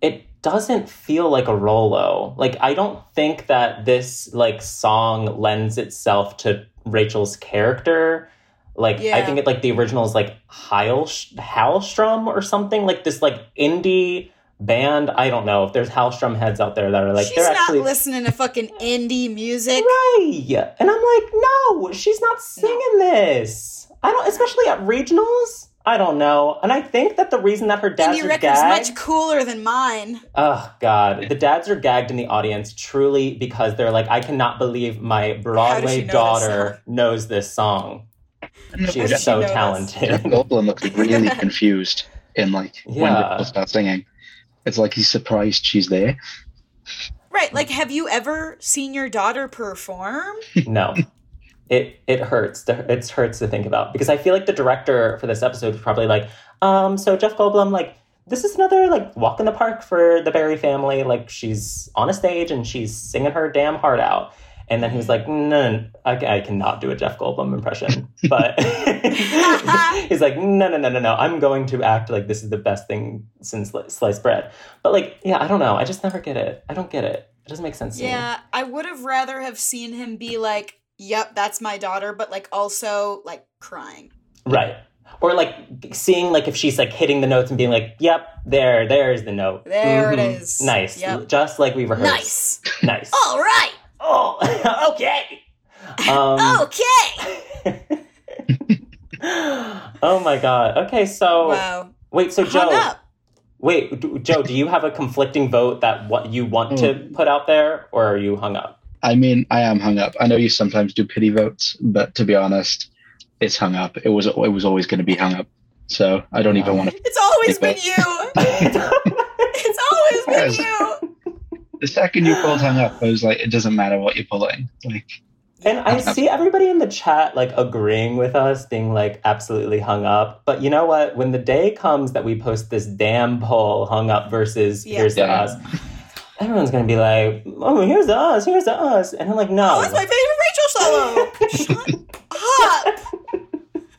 it doesn't feel like a Rolo. Like I don't think that this like song lends itself to Rachel's character. Like I think it like the original is like Heil Halestorm or something like this like indie band. I don't know if there's Halestorm heads out there that are like She's they're not actually listening to fucking [LAUGHS] indie music. right, and I'm like no, she's not singing this. I don't, especially at regionals. I don't know. And I think that the reason that her dads Indie are record's gagged. much cooler than mine. Oh God, the dads are gagged in the audience truly because they're like, I cannot believe my Broadway know daughter song? knows this song. She does is she so? Jeff talented. Goldblum looks really [LAUGHS] confused in like when Yeah. people start singing. It's like he's surprised she's there. Right, like have you ever seen your daughter perform? no, it it hurts. It hurts to think about because I feel like the director for this episode was probably like, um, so Jeff Goldblum, like, this is another like walk in the park for the Berry family. Like, she's on a stage and she's singing her damn heart out. And then he was like, no, I, I cannot do a Jeff Goldblum impression. [LAUGHS] But [LAUGHS] he's like, no, no, no, no, no. I'm going to act like this is the best thing since sli- sliced bread. But like, yeah, I don't know. I just never get it. I don't get it. It doesn't make sense to me. Yeah, I would have rather have seen him be like, "Yep, that's my daughter," but like also like crying. Right. Or like seeing like if she's like hitting the notes and being like, "Yep, there, there's the note. There it Mhm. is. Nice, Yep. just like we rehearsed. Nice. nice. All right. Oh, [LAUGHS] okay. Um, [LAUGHS] Okay. [LAUGHS] oh my god. Okay, so Wow. wait, so Hung Joe, up. wait, Joe, do you have a conflicting vote that what you want to Hmm. put out there, or are you hung up? I mean, I am hung up. I know you sometimes do pity votes, but to be honest, it's hung up. It was it was always going to be hung up. So I don't even want to. It's always been People. you. [LAUGHS] It's always been Yes. you. The second you pulled hung up, I was like, it doesn't matter what you're pulling. Like, And I see everybody in the chat like agreeing with us, being like absolutely hung up. But you know what? When the day comes that we post this damn poll, hung up versus Yeah. here's the Yeah. us, everyone's gonna be like, "Oh, here's the us, here's the us," and I'm like, no. Oh, that's my favorite Rachel solo. [LAUGHS] Shut up.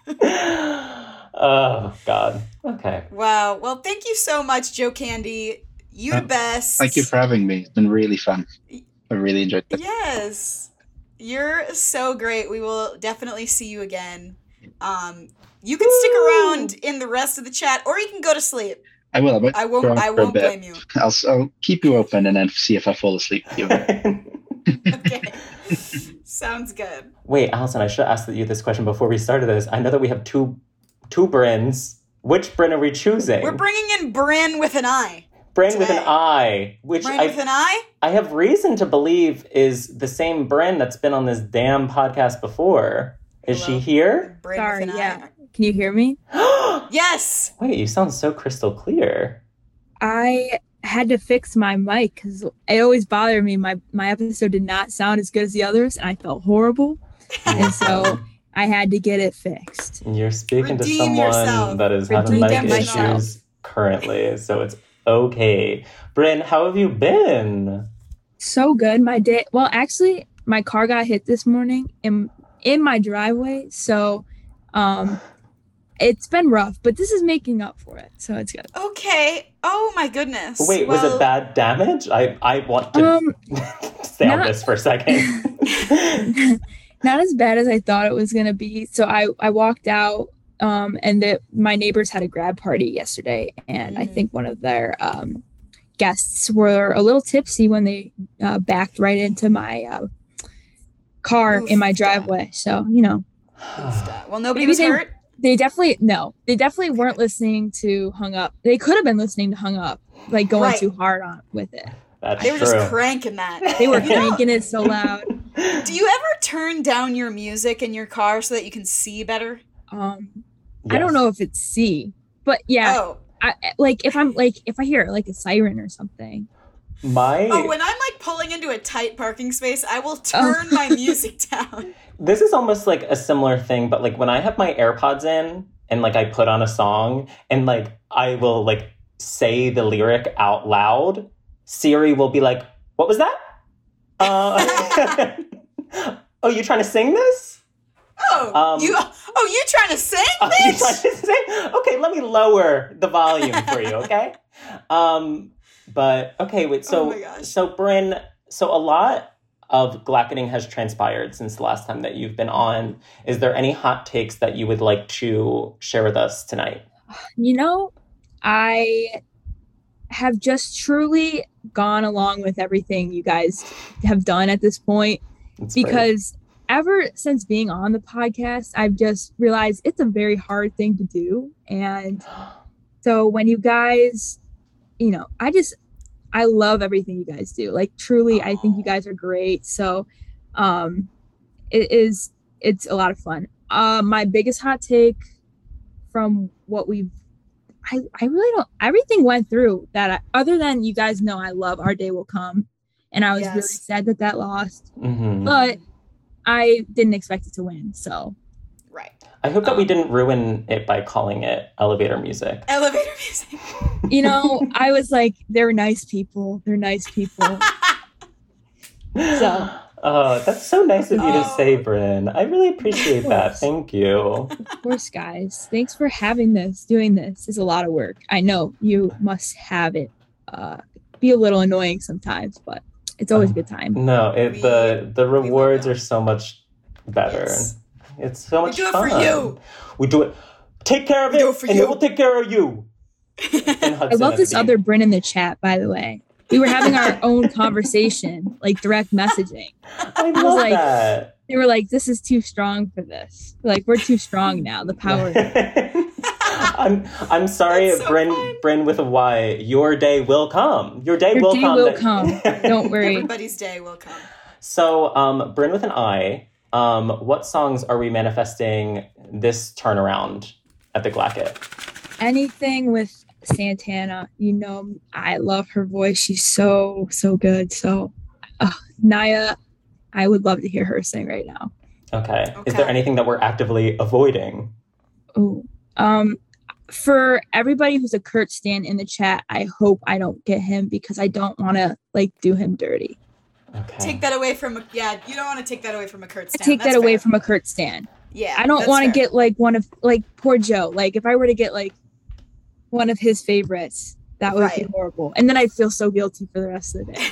[LAUGHS] oh God. Okay. Wow. Well, thank you so much, Joe Candy. You the Uh, best. thank you for having me. It's been really fun. I really enjoyed it. Yes. You're so great. We will definitely see you again. Um, you can stick around in the rest of the chat, or you can go to sleep. I will. I, might I won't. I won't blame you. I'll, s- I'll keep you open and then see if I fall asleep. with you. [LAUGHS] Okay. [LAUGHS] Sounds good. Wait, Allison, I should have asked you this question before we started this. I know that we have two two Brins. Which Bryn are we choosing? We're bringing in Bryn with an I. Bryn with an. I, which Bryn I, with an eye. I have reason to believe is the same Bryn that's been on this damn podcast before. Is Hello? she here? Bryn Sorry, with an yeah. Can you hear me? [GASPS] Yes. Wait, you sound so crystal clear. I had to fix my mic because it always bothered me. My my episode did not sound as good as the others, and I felt horrible. [LAUGHS] and so I had to get it fixed. You're speaking to Redeem someone yourself. that is having Redeem mic myself. issues currently, so it's okay. Bryn, how have you been? So good. My day. Well, actually, my car got hit this morning in in my driveway, so um, it's been rough. But this is making up for it, so it's good. Okay. Oh my goodness. Wait, was it bad damage? I, I want to Um, [LAUGHS] stay on this for a second. [LAUGHS] not as bad as I thought it was gonna be. So I I walked out, um, and the, my neighbors had a grab party yesterday, and I Mhm. think one of their um, guests were a little tipsy when they uh, backed right into my uh, car in my Oof. driveway. So you know, Well, nobody Maybe was they- hurt. They definitely no, they definitely weren't listening to Hung Up. They could have been listening to Hung Up, like going Right. too hard on with it. That's They were true. just cranking that. [LAUGHS] They were cranking it so loud. [LAUGHS] Do you ever turn down your music in your car so that you can see better? Um, I don't know if it's see but yeah. Oh. I like if I'm like if I hear like a siren or something. My Oh, when I'm like pulling into a tight parking space, I Oh. will turn my music [LAUGHS] down. This is almost like a similar thing, but like when I have my AirPods in and like I put on a song and like I will like say the lyric out loud, Siri will be like, "What was that?" Uh, [LAUGHS] oh, you trying to sing this? Oh, Um, you oh you trying to sing, Oh, [LAUGHS] you trying to sing? Okay, let me lower the volume for you. Okay. [LAUGHS] Um, but okay, wait. So Oh so Bryn, so a lot of Glackening has transpired since the last time that you've been on. Is there any hot takes that you would like to share with us tonight? You know, I have just truly gone along with everything you guys have done at this point brave. because ever since being on the podcast, I've just realized it's a very hard thing to do. And [GASPS] so when you guys, you know, I just, I love everything you guys do. Like truly, I think you guys are great. So um it is, it's a lot of fun. Uh, my biggest hot take from what we've I, I really don't everything went through that I, other than you guys know I love our day will come and I was really sad that that lost Mhm. but I didn't expect it to win so Right. I hope that we um, didn't ruin it by calling it elevator music. Elevator music. you know I was like they're nice people they're nice people [LAUGHS] So- Oh, that's so nice of you to Oh. say, Bryn. I really appreciate that. Thank you. of course guys thanks for having this doing this is a lot of work I know you must have it uh be a little annoying sometimes but it's always a good time No, it, the the rewards are so much better. Yes. It's so We much do it fun. for you. We do it. Take care of We it, do it for and you. it will take care of you. [LAUGHS] I love this other Bryn in the chat, by the way. We were having our [LAUGHS] own conversation, like direct messaging. I love like- that. They were like, "This is too strong for this. Like, we're too strong now. The [LAUGHS] power." I'm I'm sorry, That's so Bryn fun. Bryn with a Y. Your day will come. Your day Your will day come. will come. Don't worry. Everybody's day will come. So, um, Bryn with an I. Um, what songs are we manifesting this turnaround at the Glacket? Anything with Santana, you know, I love her voice. She's so so good. So, uh, Naya, I would love to hear her sing right now. Okay. Is there anything that we're actively avoiding? Oh, um, for everybody who's a Kurt stan in the chat, I hope I don't get him because I don't want to like do him dirty. Okay. Take that away from a, yeah. You don't want to take that away from a Kurt I Stan. take That's that away fair. from a Kurt stan. Yeah. I don't want to get like one of like poor Joe. Like if I were to get like one of his favorites, that would be horrible. And then I'd feel so guilty for the rest of the day.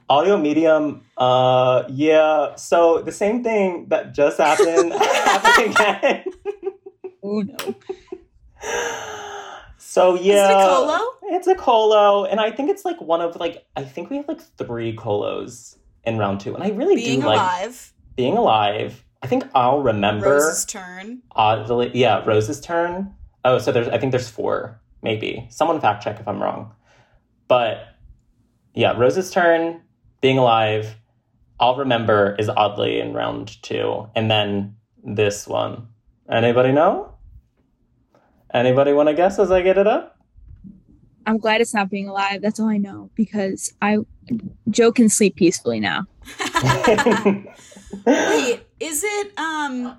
[LAUGHS] Audio medium, uh, yeah. So the same thing that just happened [LAUGHS] happened again. [LAUGHS] Oh no. So yeah, Is it a colo? It's a colo, and I think it's like one of like I think we have like three colos in round two, and I really Being do like being alive. I think I'll remember. Rose's turn. oddly yeah rose's turn oh so there's i think there's four maybe someone fact check if i'm wrong but yeah rose's turn being alive i'll remember is oddly in round two and then this one anybody know anybody want to guess as i get it up I'm glad it's not being alive. That's all I know because I Joe can sleep peacefully now. [LAUGHS] [LAUGHS] Wait, is it um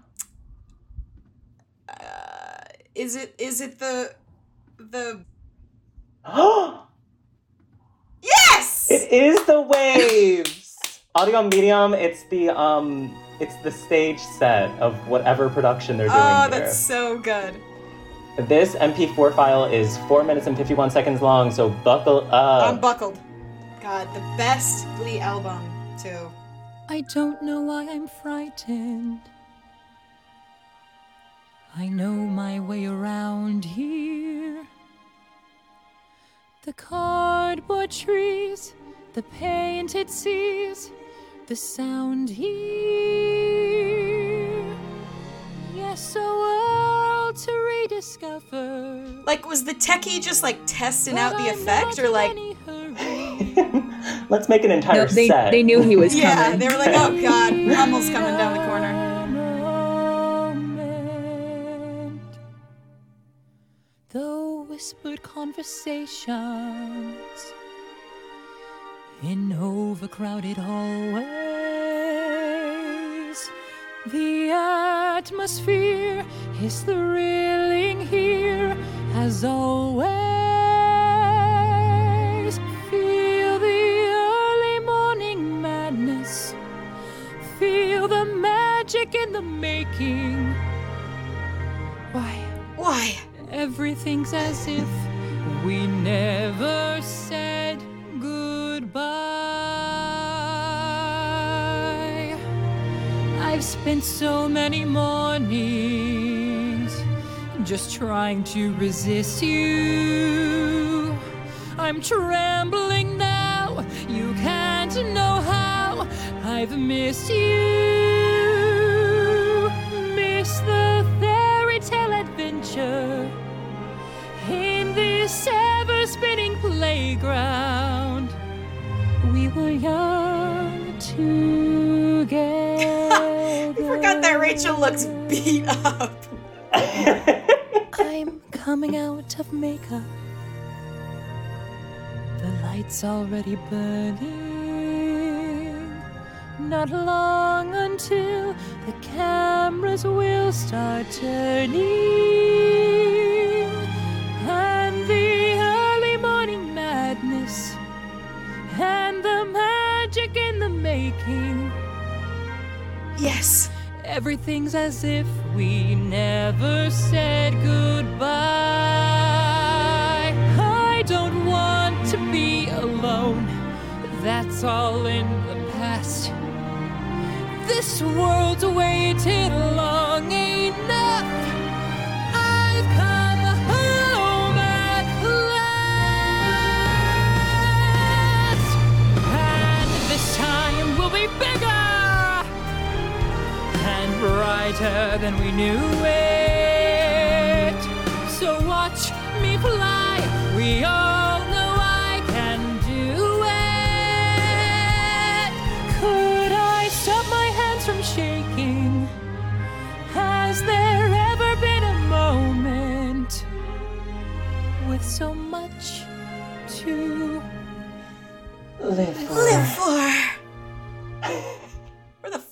uh, is it is it the the Oh [GASPS] Yes! it is the waves [LAUGHS] audio medium it's the um it's the stage set of whatever production they're doing oh, here. that's so good. This MP4 file is 4 minutes and 51 seconds long, so buckle up. Unbuckled. God, the best Glee album too. I don't know why I'm frightened. I know my way around here. The cardboard trees, the painted seas, the sound here. Yes, a world to rediscover. Like, was the techie just like testing out the I'm effect, or like, in any hurry. [LAUGHS] Let's make an entire No, they set. they knew he was [LAUGHS] yeah, coming. they were like, oh god, Hummel's coming down the corner. moment. The whispered conversations in overcrowded hallways. The atmosphere is thrilling here as always. Feel the early morning madness. Feel the magic in the making. Why? Why? Everything's as if we never said spent so many mornings just trying to resist you. I'm trembling now, you can't know how I've missed you. Miss the fairy tale adventure in this ever spinning playground. We were young together. Rachel looks beat up. I'm coming out of makeup. The light's already burning. Not long until the cameras will start turning. And the early morning madness and the magic in the making. Yes. Everything's as if we never said goodbye. I don't want to be alone. That's all in the past. This world's waited long enough. I've brighter than we knew it. So watch me fly. We all know I can do it. Could I stop my hands from shaking? Has there ever been a moment with so much to Live for. Live for.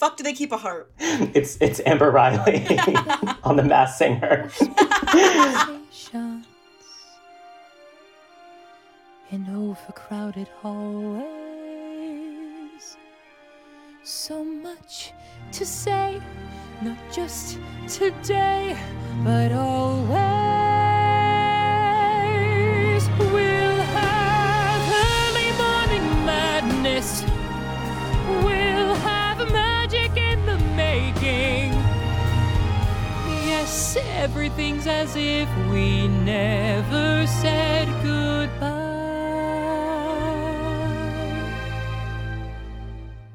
Where the fuck do they keep a harp? [LAUGHS] It's it's Amber Riley [LAUGHS] on the Masked Singer. [LAUGHS] in overcrowded hallways. So much to say, not just today, but always. Everything's as if we never said goodbye.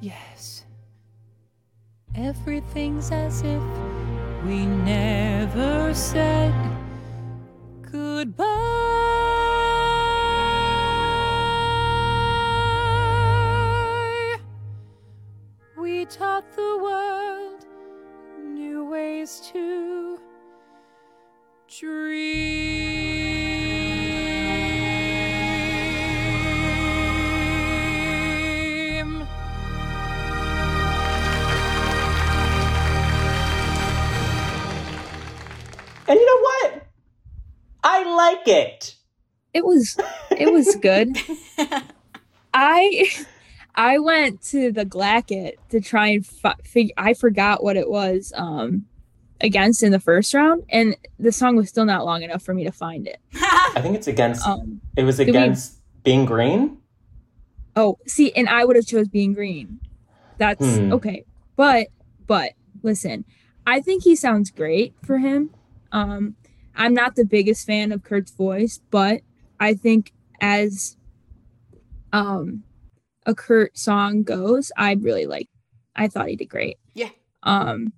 Yes, everything's as if we never said dream. And you know what? I like it. It was it was good. [LAUGHS] I I went to the Glacket to try and fi- figure. I forgot what it was um against in the first round, and the song was still not long enough for me to find it. [LAUGHS] I think it's against. Um, it was we- against being green. oh, see, and I would have chose being green. That's Hmm. okay, but but listen, I think he sounds great for him. Um, I'm not the biggest fan of Kurt's voice, but I think as um a Kurt song goes, I really like. I thought he did great. Yeah. Um,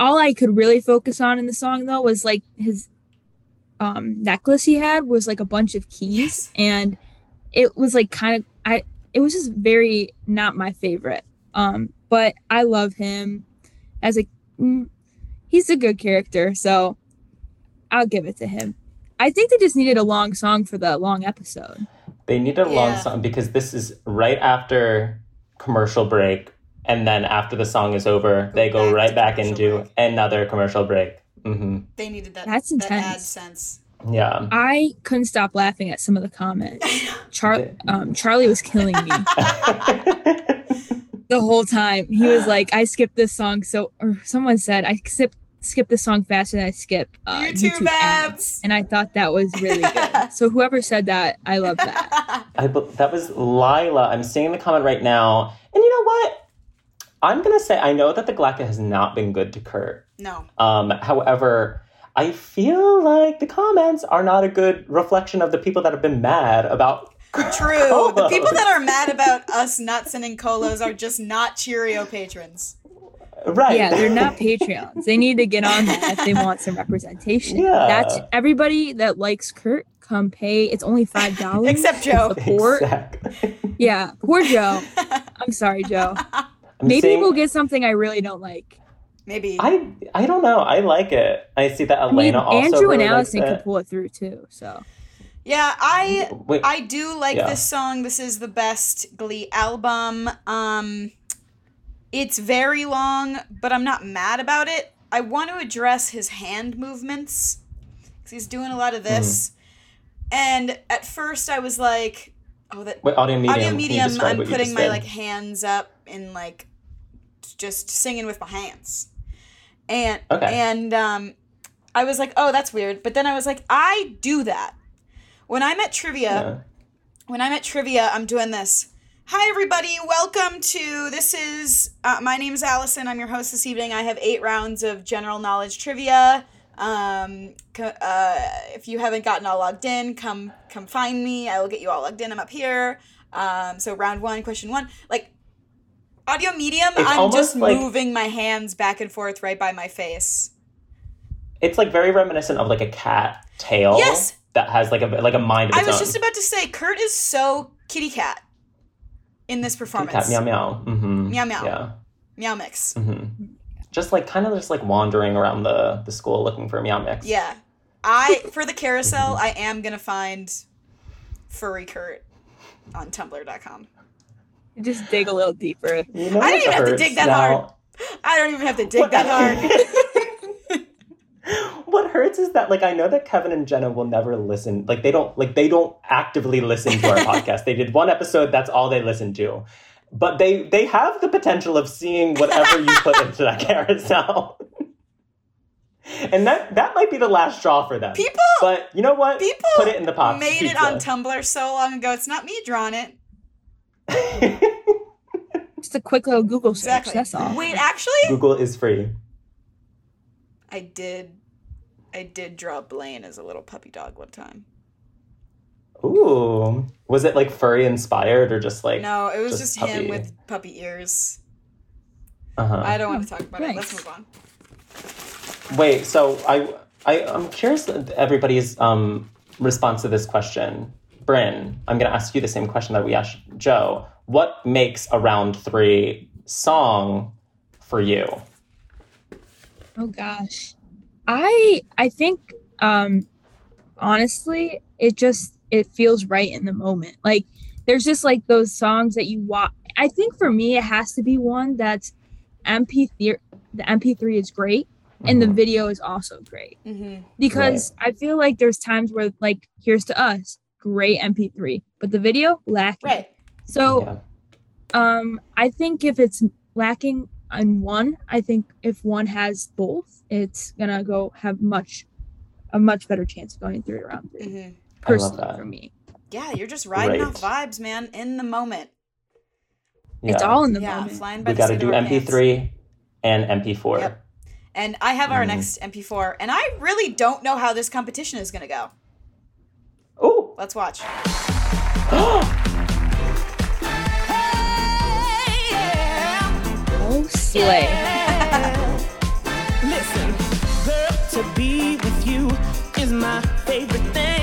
all I could really focus on in the song though was like his um necklace he had was like a bunch of keys Yes. and it was like kind of I it was just very not my favorite. Um, but I love him as a mm, he's a good character, so I'll give it to him. I think they just needed a long song for the long episode. They needed a long song because this is right after commercial break, and then after the song is over, they go back right back into break. another commercial break. hmm They needed that. That's That ad sense. Yeah. I couldn't stop laughing at some of the comments. [LAUGHS] Char- um, Charlie was killing me [LAUGHS] the whole time. He was like, "I skipped this song," so or someone said, "I skipped skip this song faster than I skip uh, YouTube YouTube, ads. ads. and I thought that was really good. [LAUGHS] so whoever said that, I love that. I, that was Lila. I'm seeing the comment right now. And you know what? I'm going to say I know that the Glacket has not been good to Kurt. no. Um, however, I feel like the comments are not a good reflection of the people that have been mad about True. The people that are mad about us not sending colos are just not Cheerio patrons. Right. Yeah, they're not [LAUGHS] Patreons. They need to get on that if they want some representation. Yeah. That's everybody that likes Kurt. Come pay. It's only five dollars. Except Joe. Support. Exactly. Yeah, poor Joe. [LAUGHS] I'm sorry, Joe. I'm Maybe seeing- we'll get something I really don't like. Maybe. I I don't know. I like it. I see that I mean, Elena also Andrew really and likes Allison it. could pull it through too. So yeah, I Wait, I do like Yeah. this song. This is the best Glee album. Um it's very long, but I'm not mad about it. I want to address his hand movements cuz he's doing a lot of this. And at first I was like, oh that Wait, audio medium. audio medium I'm putting my did? like hands up in like just singing with my hands. And Okay. and um I was like, "Oh, that's weird." But then I was like, "I do that." When I'm at trivia, Yeah. when I'm at trivia, I'm doing this. Hi, everybody. Welcome to this is uh, my name is Allison. I'm your host this evening. I have eight rounds of general knowledge trivia. Um, uh, if you haven't gotten all logged in, come come find me. I will get you all logged in. I'm up here. Um, so round one, question one, like audio medium. It's I'm just like- moving my hands back and forth right by my face. It's like very reminiscent of like a cat tail. Yes. That has like a like a mind of I was own. just about to say, Kurt is so kitty cat in this Kitty performance. cat, meow meow. hmm Meow, meow. Yeah. Meow mix. hmm Just like kind of just like wandering around the the school looking for meow mix. Yeah. I for the carousel, I am gonna find furry Kurt on tumblr.com. you just dig a little deeper. You know I don't even have to dig that now? hard. I don't even have to dig that hard. [LAUGHS] what hurts is that like I know that Kevin and Jenna will never listen. Like they don't like they don't actively listen to our [LAUGHS] podcast. They did one episode, that's all they listen to. But they they have the potential of seeing whatever you put into that [LAUGHS] carousel. and that that might be the last straw for them. People But you know what? people put it in the pot. made it on Tumblr so long ago. It's not me drawing it. [LAUGHS] Just a quick little Google search. Exactly. That's all. Wait, actually, Google is free. I did I did draw Blaine as a little puppy dog one time. Ooh. Was it like furry inspired or just like No, it was just just, him with puppy ears. uh-huh. I don't want to talk about it. Let's move on. Wait, so I, I I'm curious everybody's um response to this question. Bryn, I'm gonna ask you the same question that we asked Joe. What makes a round three song for you? Oh gosh. I I think um honestly it just it feels right in the moment. Like there's just like those songs that you watch. I think for me it has to be one that's MP3 the MP3 is great and the Mhm. video is also great Mm-hmm. because I feel like there's times where like here's to us great MP3 but the video lacking. Right. So Yeah. um, I think if it's lacking in one, I think if one has both, it's gonna go have much a much better chance of going through round 3 Mm-hmm. I love Personally, that. for me, Yeah, you're just riding off vibes, man, in the moment. it's all in the yeah, moment. flying by we the got to seat do of our pants. MP3 and MP4. Yep. And I have our Mhm. next MP4, and I really don't know how this competition is going to go. Let's watch. [GASPS] Oh, slay! [LAUGHS] Listen, girl, to be with you is my favorite thing.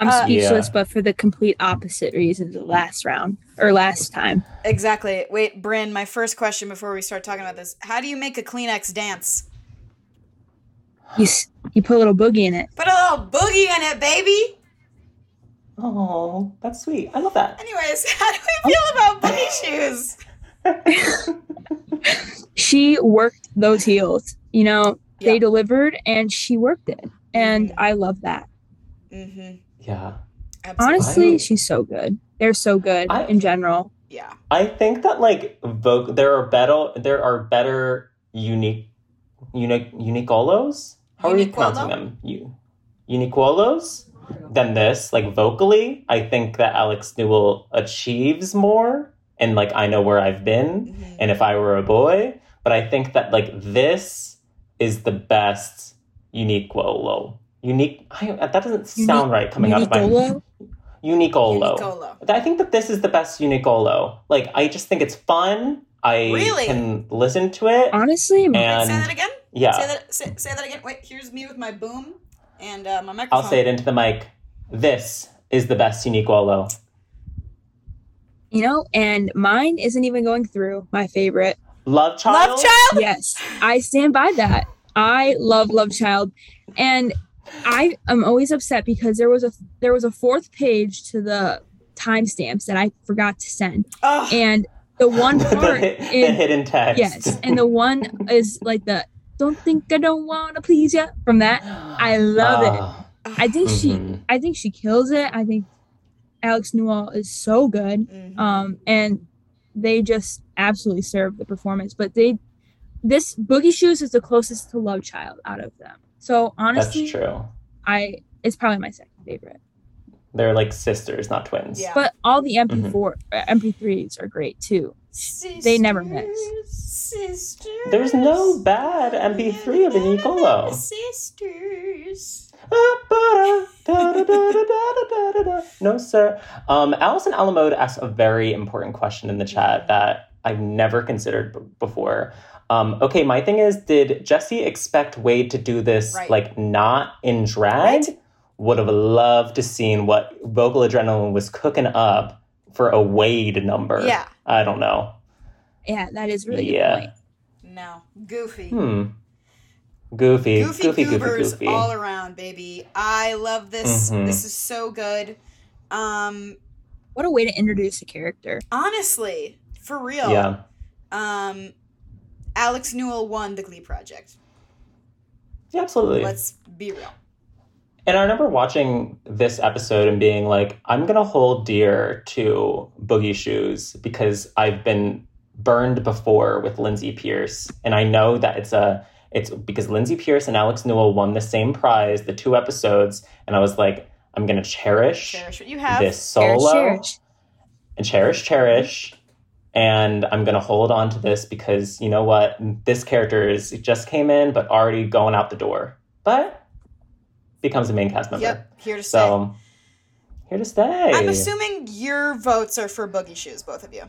I'm Uh, speechless, Yeah. but for the complete opposite reasons of last round or last time. Exactly. Wait, Brinn, my first question before we start talking about this. How do you make a Kleenex dance? You you put a little boogie in it. Put a little boogie in it, baby. Oh, that's sweet. I love that. Anyways, [LAUGHS] how do we feel about boogie [LAUGHS] shoes? [LAUGHS] She worked those heels. You know, Yeah. they delivered and she worked it, and Mhm. I love that. Mm-hmm. Yeah. Honestly, she's so good. They're so good I- in general. Yeah. I think that like voc there are better there are better unique unique unicolos. How are you pronouncing them? You unicolos than this. Like vocally, I think that Alex Newell achieves more and like I know where I've been Mhm. and if I were a boy, but I think that like this is the best unique uniquolo. Unique I, that doesn't sound right coming out of my Unicolo? Uniqolo. Uniqolo. I think that this is the best Uniqolo. Like, I just think it's fun. I Really? can listen to it. Honestly, And say that again. yeah, Say that. Say, say that again. Wait. Here's me with my boom and uh, my microphone. I'll say it into the mic. This is the best Uniqolo. you know, and mine isn't even going through my favorite. Love Child. Love child. Yes, I stand by that. I love Love Child, and I am always upset because there was a there was a fourth page to the timestamps that I forgot to send, Ugh. and the [LAUGHS] one the, part hit- the in hidden text. yes, and the one is like the "Don't think I don't wanna please ya" from that. I love it. Ah, I think she mhm. I think she kills it. I think Alex Newell is so good. Mhm. Um and they just absolutely serve the performance. But they this Boogie Shoes is the closest to Love Child out of them. So honestly, That's honestly, true. I it's probably my second favorite. They're like sisters, not twins. Yeah. But all the MP4 uh, MP3s are great too. Sisters, They never miss. Sisters. There's no bad MP3 of a Uniqolo. Sisters. No, sir. Um, Allison Alamode asked a very important question in the chat that I've never considered b- before. Um, okay, my thing is, did Jesse expect Wade to do this Right. like not in drag? Right. Would have loved to seen what vocal adrenaline was cooking up for a Wade number. Yeah. I don't know. Yeah, that is really Yeah. good point. No. Goofy. Hmm. Goofy, Goofy, goofy, goofy, goobers goofy. all around, baby. I love this. Mhm. This is so good. Um, What a way to introduce a character. honestly, for real. Yeah. Um, Alex Newell won the Glee Project. Yeah, absolutely. Let's be real. And I remember watching this episode and being like, I'm going to hold dear to Boogie Shoes because I've been burned before with Lindsay Pearce. And I know that it's a, it's because Lindsay Pearce and Alex Newell won the same prize, the two episodes. And I was like, I'm going to cherish, Cherish what you have. this Cherish, solo cherish. and cherish, cherish. And I'm going to hold on to this because you know what? This character is it just came in, but already going out the door. But becomes a main cast member. Yep, here to stay. Here to stay. I'm assuming your votes are for Boogie Shoes, both of you.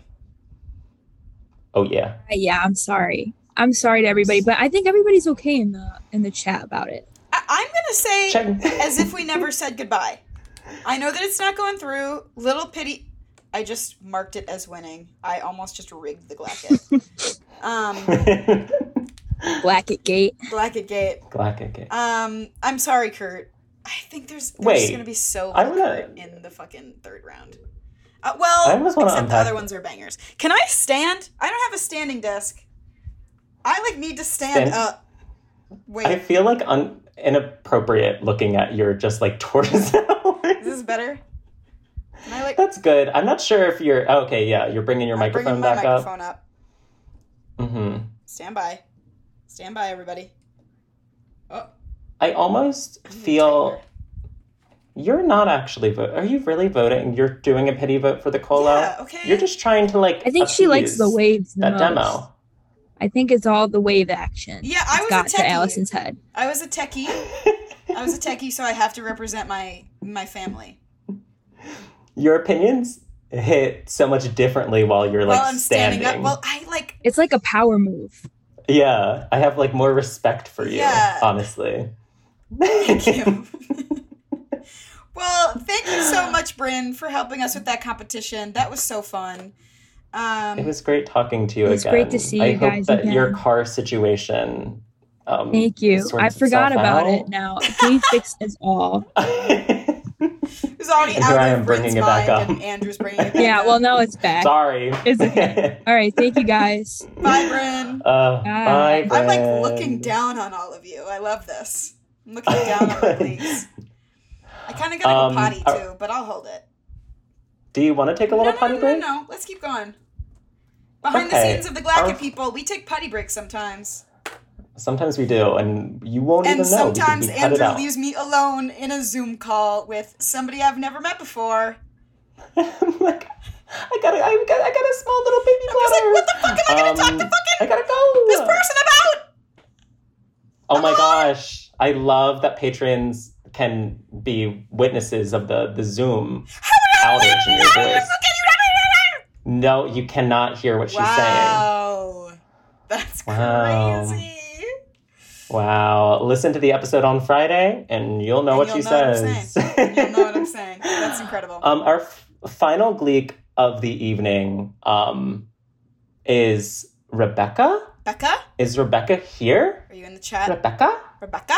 oh yeah. Uh, Yeah, I'm sorry. I'm sorry to everybody, but I think everybody's okay in the in the chat about it. I- I'm gonna say as if we never said goodbye. I know that it's not going through. Little pity. I just marked it as winning. I almost just rigged the Glacket. [LAUGHS] um, Blackett Gate. Glacket Gate. Galactic. Um, I'm sorry, Kurt. I think there's there's Wait, gonna be so I little wanna- in the fucking third round. Uh, well, I almost wanna except the unpack- other ones are bangers. Can I stand? I don't have a standing desk. I like need to stand, Stand- up. Wait, I feel like un- inappropriate looking at your just like torso. [LAUGHS] is this better? Can I like That's good. I'm not sure if you're oh, okay. Yeah, you're bringing your I'm microphone bringing my back microphone up. up. hmm Stand by. Stand by, everybody. Oh, I almost feel you're not actually vote. Are you really voting? You're doing a pity vote for the cola. Yeah, okay. You're just trying to like. I think she likes the appease waves the That most. demo. I think it's all the wave action. Yeah, I it's was a got to. Allison's head. I was a techie. I was a techie, so I have to represent my my family. Your opinions hit so much differently while you're like While I'm standing, up, well, I like It's like a power move. yeah, I have like more respect for you. Yeah. Honestly. Thank you. [LAUGHS] well, thank you so much, Brinn, for helping us with that competition. That was so fun. Um, It was great talking to you again. It was again. great to see I you hope guys that your car situation. Um, Thank you. I forgot about out. it now. Please fix us all. [LAUGHS] it was already And here I out am bringing it back up. and Andrew's bringing it back Yeah, up. well, no, it's back. Sorry. It's [LAUGHS] okay. All right. Thank you guys. Bye, Brinn. Uh, bye. Bye. I'm like looking down on all of you. I love this. I'm looking [LAUGHS] down on my Good. legs. I kind of gotta Um, go potty uh, too, but I'll hold it. Do you want to take a little no, potty no, break? no, no. no. Let's keep going. Behind the scenes of the Glacket Our- people, we take potty breaks sometimes. Sometimes we do, and you won't And even know. because sometimes Andrew leaves me alone in a Zoom call with somebody I've never met before. I'm [LAUGHS] like, I got, a, I got, I got a small little baby I'm just like, what the fuck am I gonna talk to Um, fucking I gotta go. this person about? Oh my gosh. I love that patrons can be witnesses of the, the Zoom outage in your voice. No, you cannot hear what she's saying. Wow. That's Wow. crazy. Wow. Listen to the episode on Friday and you'll know And what you'll she know what I'm says. saying. You'll know what I'm [LAUGHS] saying. That's incredible. um, our f- final gleek of the evening um, is Rebecca. Becca, Is Rebecca here? are you in the chat? Rebecca? Rebecca?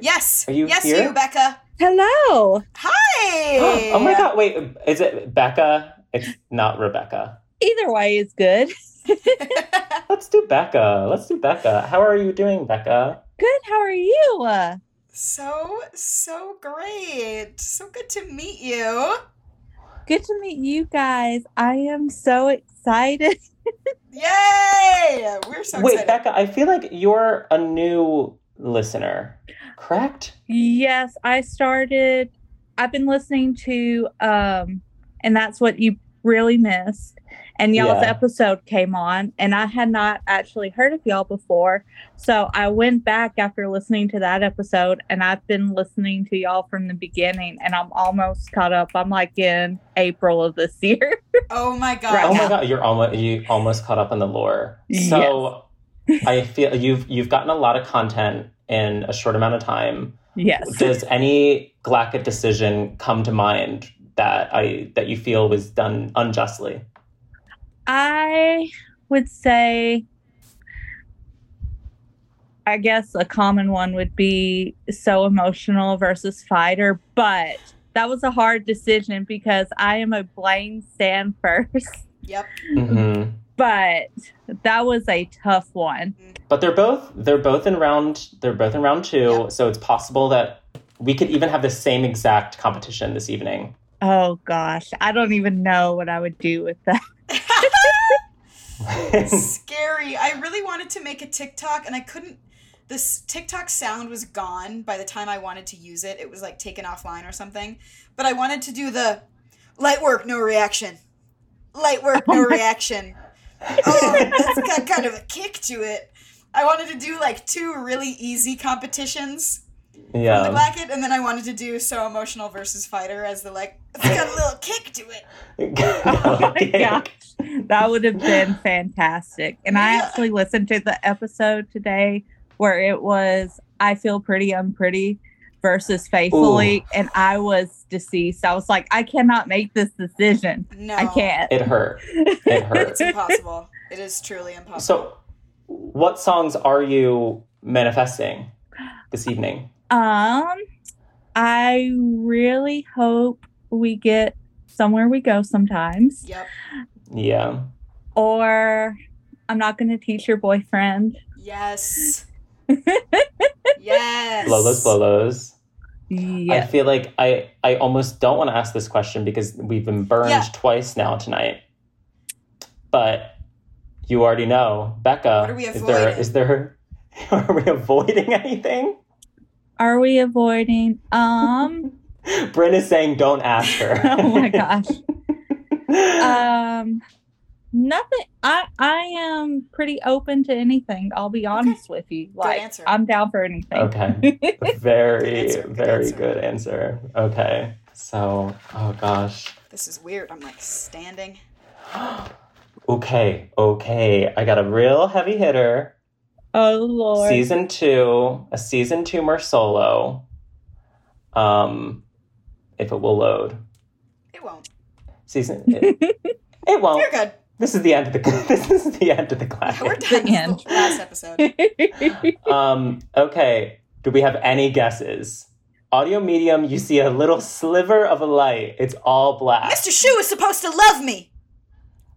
Yes. are you yes, here? you, Becca. Hello. Hi. [GASPS] Oh my god, wait, is it Becca? It's not Rebecca. Either way is good. [LAUGHS] Let's do Becca. Let's do Becca. How are you doing, Becca? Good. How are you? Uh, so, so great. So good to meet you. Good to meet you guys. I am so excited. [LAUGHS] Yay! We're so excited. Wait, excited. Becca, I feel like you're a new listener, correct? yes, I started I've been listening to um and that's what you really missed. And y'all's Yeah. episode came on and I had not actually heard of y'all before. So I went back after listening to that episode and I've been listening to y'all from the beginning and I'm almost caught up. I'm like in April of this [LAUGHS] year. Oh my god. Right oh now. my god, you're almost you almost caught up in the lore. So I feel you've you've gotten a lot of content in a short amount of time. yes. Does any Glacket decision come to mind that I that you feel was done unjustly? I would say, I guess a common one would be so emotional versus fighter, but that was a hard decision because I am a Blaine Stan first, [LAUGHS] Yep. hmm but that was a tough one. But they're both they're both in round they're both in round two, Yep. so it's possible that we could even have the same exact competition this evening. Oh gosh, I don't even know what I would do with that. It's [LAUGHS] scary. I really wanted to make a TikTok and I couldn't. This TikTok sound was gone by the time I wanted to use it. It was like taken offline or something. But I wanted to do the light work, no reaction. Light work, oh no reaction. [LAUGHS] Oh, that's got kind of a kick to it. I wanted to do like two really easy competitions from the yeah. And then I wanted to do so emotional versus fighter as the like. It's got a [LAUGHS] little kick to it. Oh my gosh, that would have been fantastic. And I actually listened to the episode today where it was I feel pretty unpretty versus faithfully, and I was deceased. I was like, I cannot make this decision. No, I can't. It hurt. It [LAUGHS] hurt. It's impossible. It is truly impossible. So, what songs are you manifesting this evening? Um, I really hope we get somewhere we go sometimes, Yep. Yeah. or I'm not going to teach your boyfriend. Yes. [LAUGHS] yes. Lolos, Lolos. Yeah. I feel like I I almost don't want to ask this question because we've been burned Yeah. twice now tonight. But you already know, Becca. What are we avoiding? is there [LAUGHS] are we avoiding anything? Are we avoiding? Um. [LAUGHS] Brinn is saying don't ask her. [LAUGHS] oh my gosh. [LAUGHS] Um. Nothing. I I am pretty open to anything. I'll be honest with you. Like answer. I'm down for anything. okay. Very, Good answer, good very answer. good answer. Okay. So, oh gosh. This is weird. I'm like standing. [GASPS] Okay, okay. I got a real heavy hitter. Oh Lord. season two, a season two more solo. Um, if it will load, It won't. season it, [LAUGHS] it won't. You're good. This is the end of the [LAUGHS] this is the end of the class. We're done. The end. This the last episode. [LAUGHS] Um, okay. Do we have any guesses? Audio medium, you see a little sliver of a light. It's all black. Mr. Schue is supposed to love me.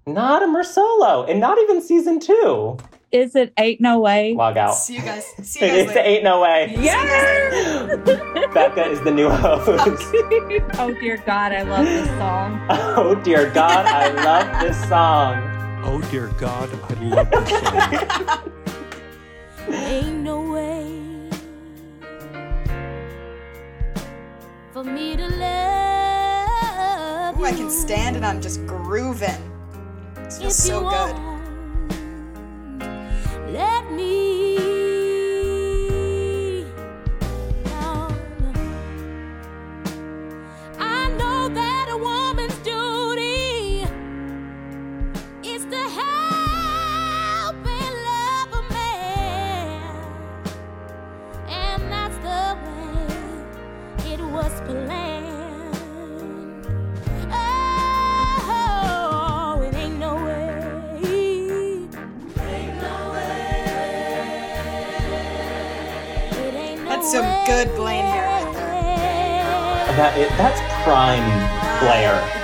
Not a Mersolo, and not even season two. Is it Ain't No Way? Log out. See you guys. See you [LAUGHS] It guys is later. ain't no way. Yes! [LAUGHS] Becca is the new host. [LAUGHS] Oh, oh, oh dear God, I love this song. oh dear God, I love this song. Oh dear God, I love this song. Ain't no way for me to love Ooh, I can stand and I'm just grooving. This feels so good. Let me is, that's prime Blair.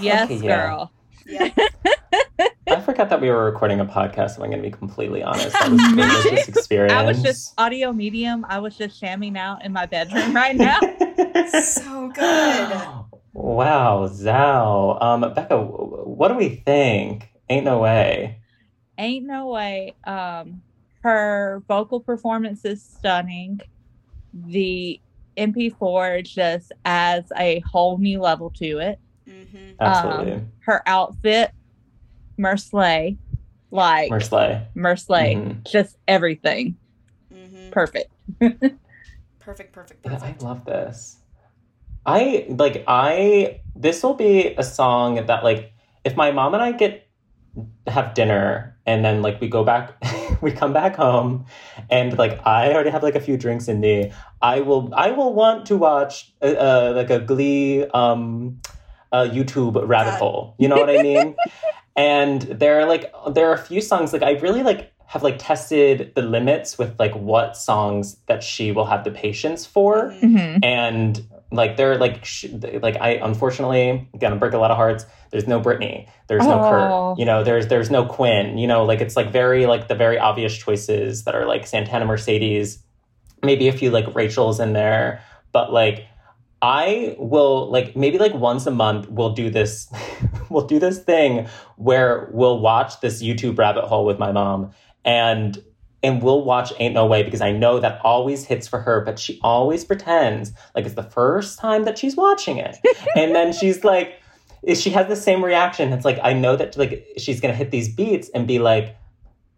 Yes, Okay, yeah. girl. Yeah. [LAUGHS] I forgot that we were recording a podcast, if I'm going to be completely honest. That was a delicious experience. I was just audio medium. I was just shamming out in my bedroom right now. [LAUGHS] So good. wow, Zal. Um, Becca, what do we think? Ain't no way. Ain't no way. Um, her vocal performance is stunning. The MP4 just adds a whole new level to it. Mm-hmm. Absolutely. Um, her outfit, Mersley, like Mersley. Mersley, Mhm. just everything Mm-hmm. perfect. [LAUGHS] Perfect, perfect, Yeah, I love this. I like I this will be a song that like if my mom and I get have dinner and then like we go back [LAUGHS] we come back home and like I already have like a few drinks in me I will I will want to watch uh, uh like a glee um uh YouTube rabbit God. hole you know what I mean [LAUGHS] and there are like there are a few songs like I really like have like tested the limits with like what songs that she will have the patience for Mhm. Mhm. and like they're like sh- like I unfortunately gonna break a lot of hearts. There's no Brittany. There's no Oh. Kurt. You know, there's there's no Quinn. You know, like it's like very like the very obvious choices that are like Santana Mercedes, maybe a few like Rachel's in there, but like I will like maybe like once a month we'll do this [LAUGHS] we'll do this thing where we'll watch this YouTube rabbit hole with my mom and and we'll watch Ain't No Way because I know that always hits for her, but she always pretends like it's the first time that she's watching it. [LAUGHS] and then she's like she has the same reaction. It's like I know that like she's gonna hit these beats and be like,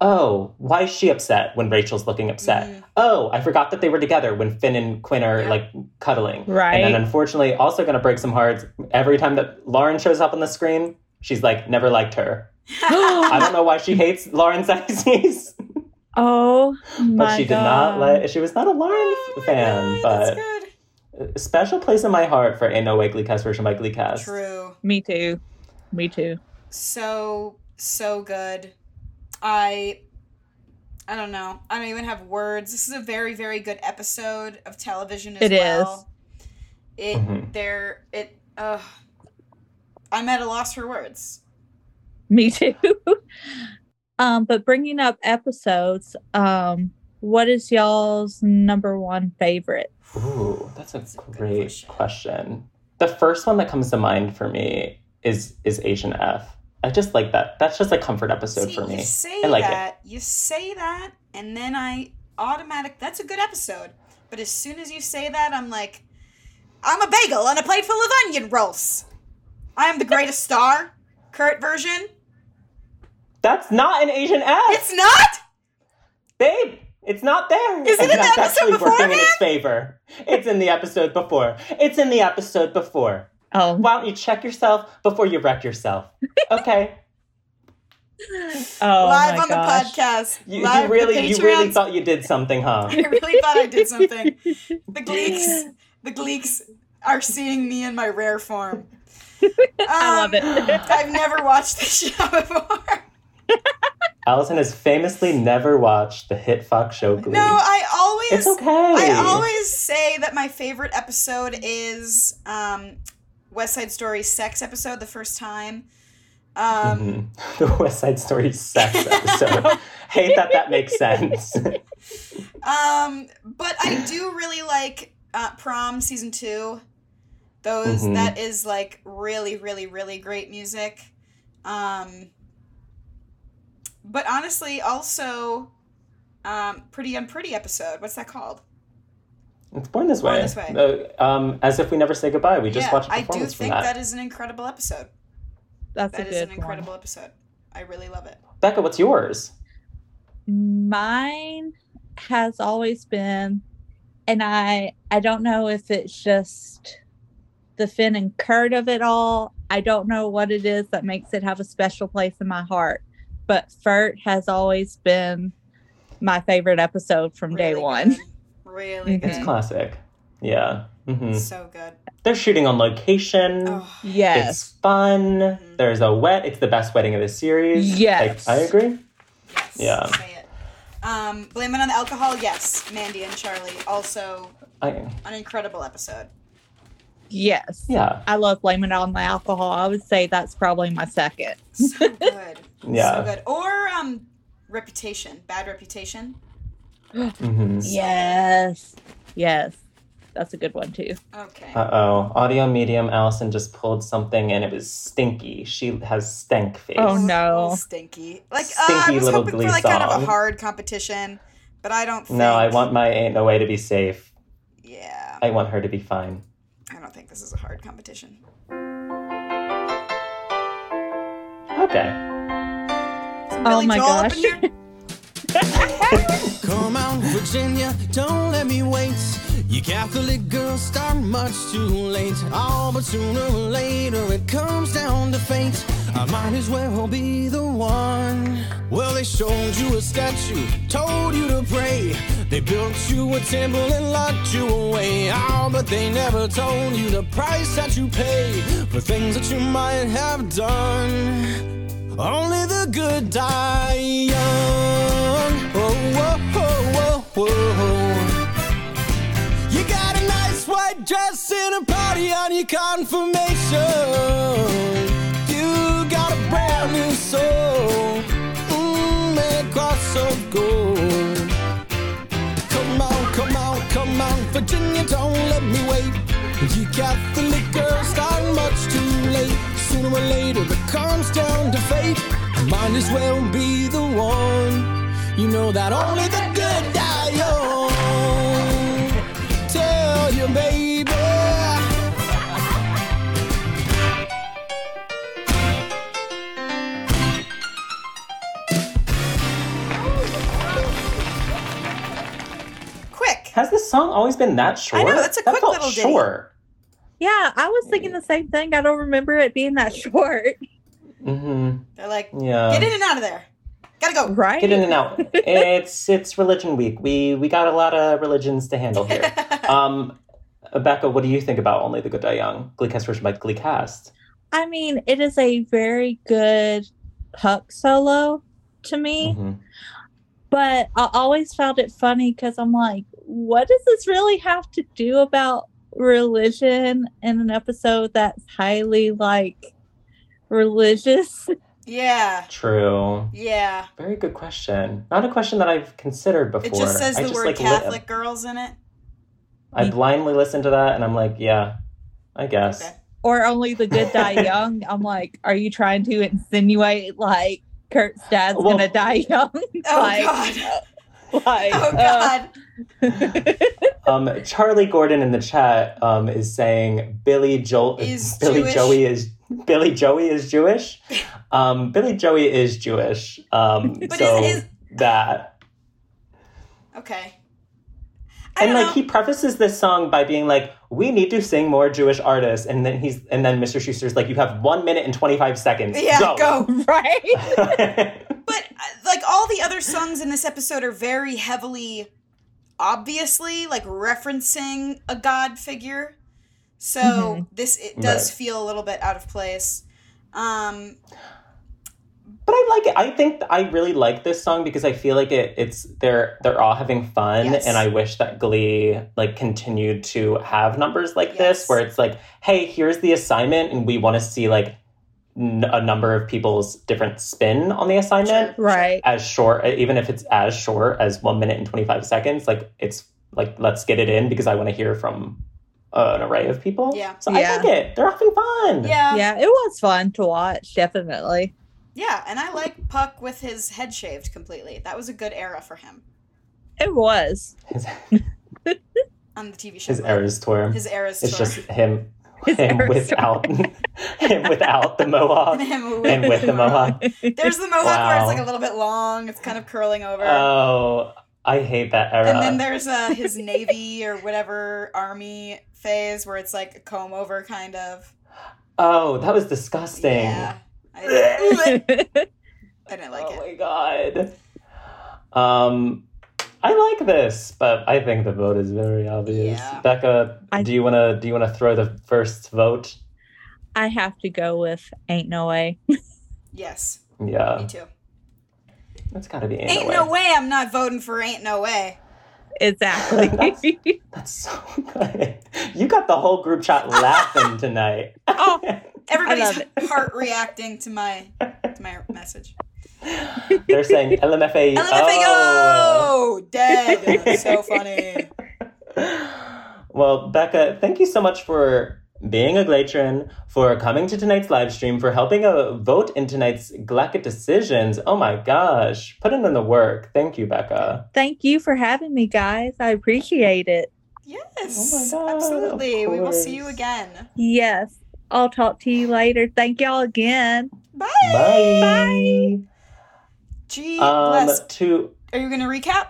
oh, why is she upset when Rachel's looking upset? Mm. Oh, I forgot that they were together when Finn and Quinn are Yeah. like cuddling. Right. And then unfortunately, also going to break some hearts. Every time that Lauren shows up on the screen, she's like, never liked her. [LAUGHS] I don't know why she hates Lauren Zizes, [LAUGHS] oh my but she did God. not like. She was not a Lauren Oh fan, God, that's but good. special place in my heart for Ain't No Way Gleecast version by Gleecast. True. Me too. Me too. So so good. I I don't know. I don't even have words. This is a very very good episode of television as It is. well. It Mhm. there it uh I'm at a loss for words. Me too. [LAUGHS] um, but bringing up episodes, um, what is y'all's number one favorite? Ooh, that's a That's a great question. question. The first one that comes to mind for me is is Asian F. I just like that. That's just a comfort episode See, for me. You say I like it. you say that, and then I automatic that's a good episode. But as soon as you say that, I'm like, I'm a bagel on a plate full of onion rolls. I am the greatest star. Kurt version. That's not an Asian F. It's not? Babe, it's not there. Is it And in the episode working in its favor. It's in the episode before. It's in the episode before. Oh, Why don't you check yourself before you wreck yourself? Okay. oh Live my on gosh. the podcast. You, Live you really you really thought you did something, huh? [LAUGHS] I really thought I did something. [LAUGHS] The Gleeks, the Gleeks are seeing me in my rare form. [LAUGHS] I love it. Um, I've never watched this show before. Allison has famously never watched the hit Fox show Glee. No, I always it's okay. I always say that my favorite episode is um, West Side Story sex episode the first time. Um, Mhm. [LAUGHS] the West Side Story sex episode. [LAUGHS] Hate that that makes sense. um, but I do really like uh, Prom season two. Those Mhm. that is like really, really, really great music. Um, but honestly, also, um, Pretty Unpretty episode. What's that called? It's born this Born way. This Way. Uh, um, as if we never say goodbye. We just yeah, watched a I do performance from think that. that is an incredible episode. That's That a is good an incredible episode. I really love it. Becca, what's yours? Mine has always been, and I I don't know if it's just the Finn and Kurt of it all. I don't know what it is that makes it have a special place in my heart, but Furt has always been my favorite episode from day one. good. Really good. It's classic. Yeah. hmm So good. They're shooting on location. Oh, It's Yes. fun. Mhm. There's a wet. It's the best wedding of the series. Yes. Like, I agree. yes. Yeah. Um, blame it on the alcohol. Yes, Mandy and Charlie. Also, I, an incredible episode. Yes. yeah. I love blaming it on the alcohol. I would say that's probably my second. So good. [LAUGHS] Yeah. So good. Or um, Reputation. Bad Reputation. Hmm Yes. Yes. That's a good one too. Okay. Uh oh. Audio medium Allison just pulled something and it was stinky. She has stank face. Oh, no. Stinky. Like uh, I Stinky was little hoping Glee for like kind of a hard competition, but I don't. Think, No, I want my Ain't No Way to be safe. Yeah, I want her to be fine. I don't think this is a hard competition. Okay. Some Oh my gosh. [LAUGHS] [LAUGHS] Come on, Virginia, don't let me wait. You Catholic girls start much too late. Oh, but sooner or later it comes down to fate. I might as well be the one. Well, they showed you a statue, told you to pray. They built you a temple and locked you away. Oh, but they never told you the price that you pay for things that you might have done. Only the good die young. Whoa, whoa, whoa. You got a nice white dress and a party on your confirmation. You got a brand new soul. Mmm, and cross of gold. Come on, come on, come on, Virginia, don't let me wait. You got Catholic girls start much too late. Sooner or later it comes down to fate. Might as well be the one. You know that only the good die young. Tell you, baby. Quick. Has this song always been that short? I know, that's a that quick felt little ditty. Yeah, I was thinking the same thing. I don't remember it being that [LAUGHS] short. Mm-hmm. They're like, Yeah. get in and out of there. Gotta go. Right? Get in and out. it's it's religion week. We we got a lot of religions to handle here. [LAUGHS] um, Becca, what do you think about Only the Good Die Young? Gleecast version by Gleecast. I mean, it is a very good Puck solo to me, Mhm. but I always found it funny because I'm like, what does this really have to do about religion in an episode that's highly like religious? [LAUGHS] Yeah. True. Yeah. Very good question. Not a question that I've considered before. It just says I the just, word like, li- Catholic girls in it. I blindly listen to that and I'm like, yeah, I guess. Or only the good die [LAUGHS] young? I'm like, are you trying to insinuate like Kurt's dad's Well- gonna die young? Oh [LAUGHS] like, God. [LAUGHS] like, Oh uh, God. Um, Charlie Gordon in the chat um, is saying Billy Joel Is Billy Jewish. Joey is [LAUGHS] Billy Joey is Jewish. Um, Billy Joey is Jewish. Um, [LAUGHS] But so that Okay. I and like know. he prefaces this song by being like, "We need to sing more Jewish artists," and then he's and then Mr. Schuester's like, "You have one minute and twenty five seconds. Yeah, go." go. [LAUGHS] right? But uh, like all the other songs in this episode are very heavily, obviously like referencing a god figure. So Mhm. this it does Right. feel a little bit out of place. Um, But I like it. I think I really like this song because I feel like it. It's they're they're all having fun, Yes. and I wish that Glee like continued to have numbers like Yes. this, where it's like, hey, here's the assignment, and we want to see like n- a number of people's different spin on the assignment. right. As short, even if it's as short as one minute and twenty five seconds, like it's like let's get it in because I want to hear from an array of people. Yeah. so I Yeah. like it. They're having fun. yeah, yeah, Yeah, it was fun to watch, definitely. Yeah. And I like Puck with his head shaved completely. That was a good era for him It was. [LAUGHS] His, on the TV show. his Eras tour. His eras. tour. It's just him, His him without, [LAUGHS] him without the mohawk, [LAUGHS] Him and with the mohawk. There's the mohawk where it's like a little bit long. It's kind of curling over. Oh, I hate that era. and then there's uh, his navy or whatever army phase where it's like a comb over kind of. oh, that was disgusting. Yeah. I didn't, [LAUGHS] I didn't like oh it. Oh my god. Um, I like this, but I think the vote is very obvious. Yeah. Becca, I- do you wanna do you wanna throw the first vote? I have to go with Ain't No Way. Yes, Yeah, me too. It's gotta be Ain't, Ain't no way I'm not voting for Ain't No Way. Exactly. [LAUGHS] That's so good. You got the whole group chat laughing [LAUGHS] tonight. oh, [LAUGHS] Everybody's heart reacting to my to my message. They're saying LMFA. LMFAO oh. dead. so funny. Well, Becca, thank you so much for being a Glatron, for coming to tonight's live stream, for helping uh, vote in tonight's Glacket decisions. Oh my gosh, put in the work. Thank you, Becca. thank you for having me, guys. I appreciate it. Yes, Oh my God, absolutely. We will see you again. Yes. I'll talk to you later. Thank y'all again. Bye. Bye. Gee Um, bless. to Are you going to recap?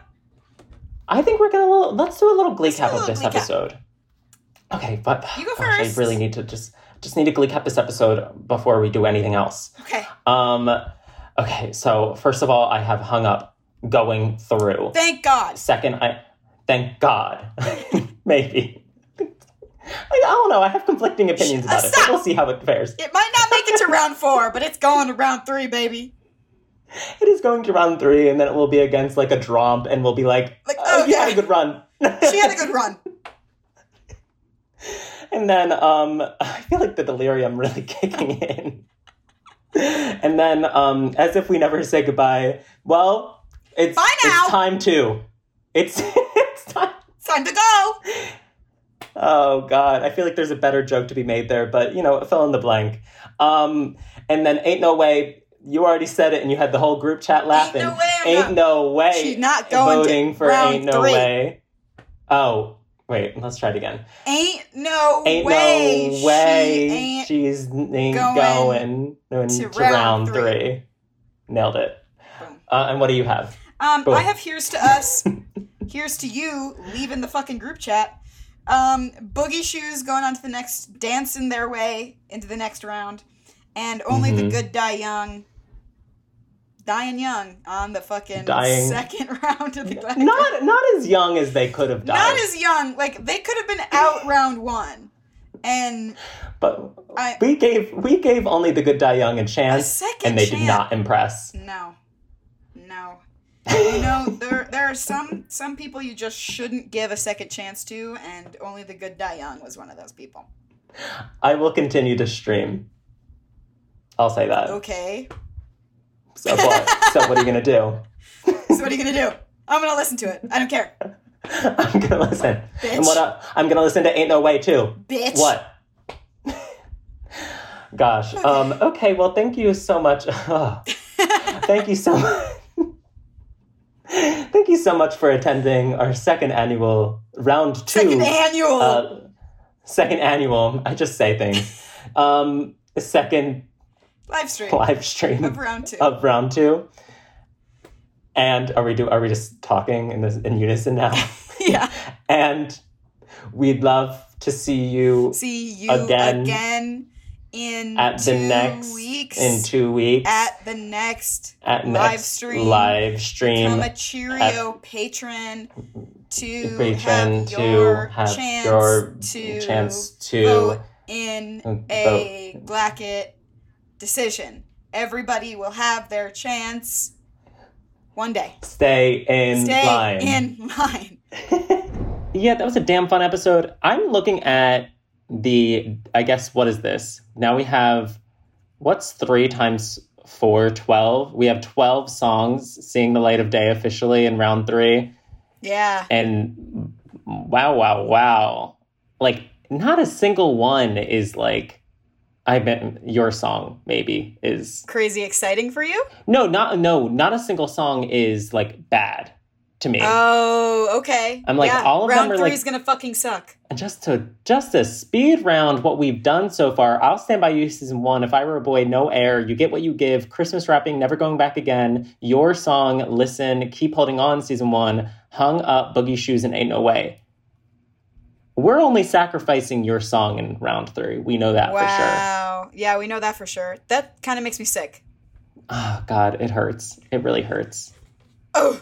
I think we're gonna let's do a little Glee Let's cap of this Glee cap. Okay, but You go gosh. I really need to just just need to Glee cap this episode before we do anything else. Okay. Um, okay, so first of all, I have hung up going through. Thank God. Second, I thank God, [LAUGHS] maybe. I don't know. I have conflicting opinions about it, but we'll see how it fares. It might not make it to round four, but it's going to round three, baby. It is going to round three, and then it will be against like a Dromp, and we'll be like, Like, "Oh, you had a good run." She had a good run. [LAUGHS] And then um, [LAUGHS] I feel like the delirium really [LAUGHS] kicking in. and then, um, as if we never say goodbye, well, it's, it's time to. It's, [LAUGHS] it's time. It's time to go. Oh God, I feel like there's a better joke to be made there, but you know, fill in the blank. Um, and then ain't no way. You already said it, and you had the whole group chat laughing. no way I'm ain't no way. She's not going to voting for ain't no three. way. Oh wait, let's try it again. Ain't no Ain't way. no way She ain't she's ain't going going, to to, round round, three. three. Nailed it. Uh, and what do you have? Um, I have here's to us, [LAUGHS] here's to you, leaving the fucking group chat. Um, Boogie Shoes going on to the next, dancing their way into the next round, and only the Mhm. good die young, dying young on the fucking Dying. second [LAUGHS] round of the Gladiator. Not not as young as they could have died. Not as young. Like they could have been out [SIGHS] round one, and but I we gave we gave only the good die young a chance, second and they chance. did not impress. no, no. you know [LAUGHS] there there are some some people you just shouldn't give a second chance to, and only the good die young was one of those people. I will continue to stream. I'll say that. Okay, So what? so what are you gonna do? [LAUGHS] so what are you gonna do? I'm gonna listen to it. I don't care, [LAUGHS] I'm gonna listen. Bitch. And what? el- I'm gonna listen to Ain't No Way too. bitch. What? Gosh. Um. Okay. Well, thank you so much. [LAUGHS] thank you so much. thank you so much for attending our second annual round two. Second annual. Uh, second annual. I just say things. Um. Second Live stream live stream of round two. of round two. And are we do? Are we just talking in this in unison now? [LAUGHS] yeah. and we'd love to see you See you Again. again, in at the two next weeks. in two weeks at the next at live next stream. live stream Become a Cheerio patron to patron have to your have chance your to chance to vote in vote. a Glacket decision. Everybody will have their chance one day. stay in line. Stay line. in line. [LAUGHS] yeah, that was a damn fun episode. I'm looking at the I guess what is this? Now we have what's three times four, 12? We have 12 songs seeing the light of day officially in round three. Yeah. And wow, wow, wow. Like, not a single one is like, I bet your song maybe is. Crazy exciting for you? No, not, no, not a single song is like bad to me. Oh, okay. I'm like, Yeah, all of them are, three's like- gonna fucking suck. And just to just to speed round what we've done so far, I'll stand by you season one. If I were a boy, no air. You get what you give. Christmas wrapping, never going back again. Your song, listen, keep holding on. Season one, hung up, boogie shoes, and ain't no way. We're only sacrificing your song in round three. We know that for sure. Wow. Yeah, we know that for sure. That kind of makes me sick. Oh God, it hurts. It really hurts. Oh.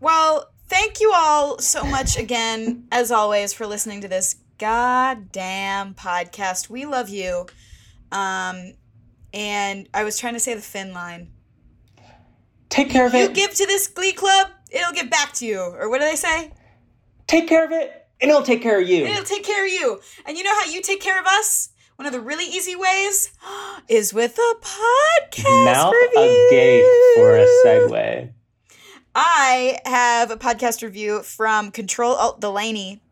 Well, thank you all so much again, as always, for listening to this goddamn podcast. We love you. Um, and I was trying to say the Finn line. Take care of You it. You give to this glee club, it'll give back to you. Or what do they say? Take care of it, and it'll take care of you. And It'll take care of you. And you know how you take care of us? One of the really easy ways [GASPS] is with a podcast Mouth review. agape for a segue. I have a podcast review from Control Alt Delaney,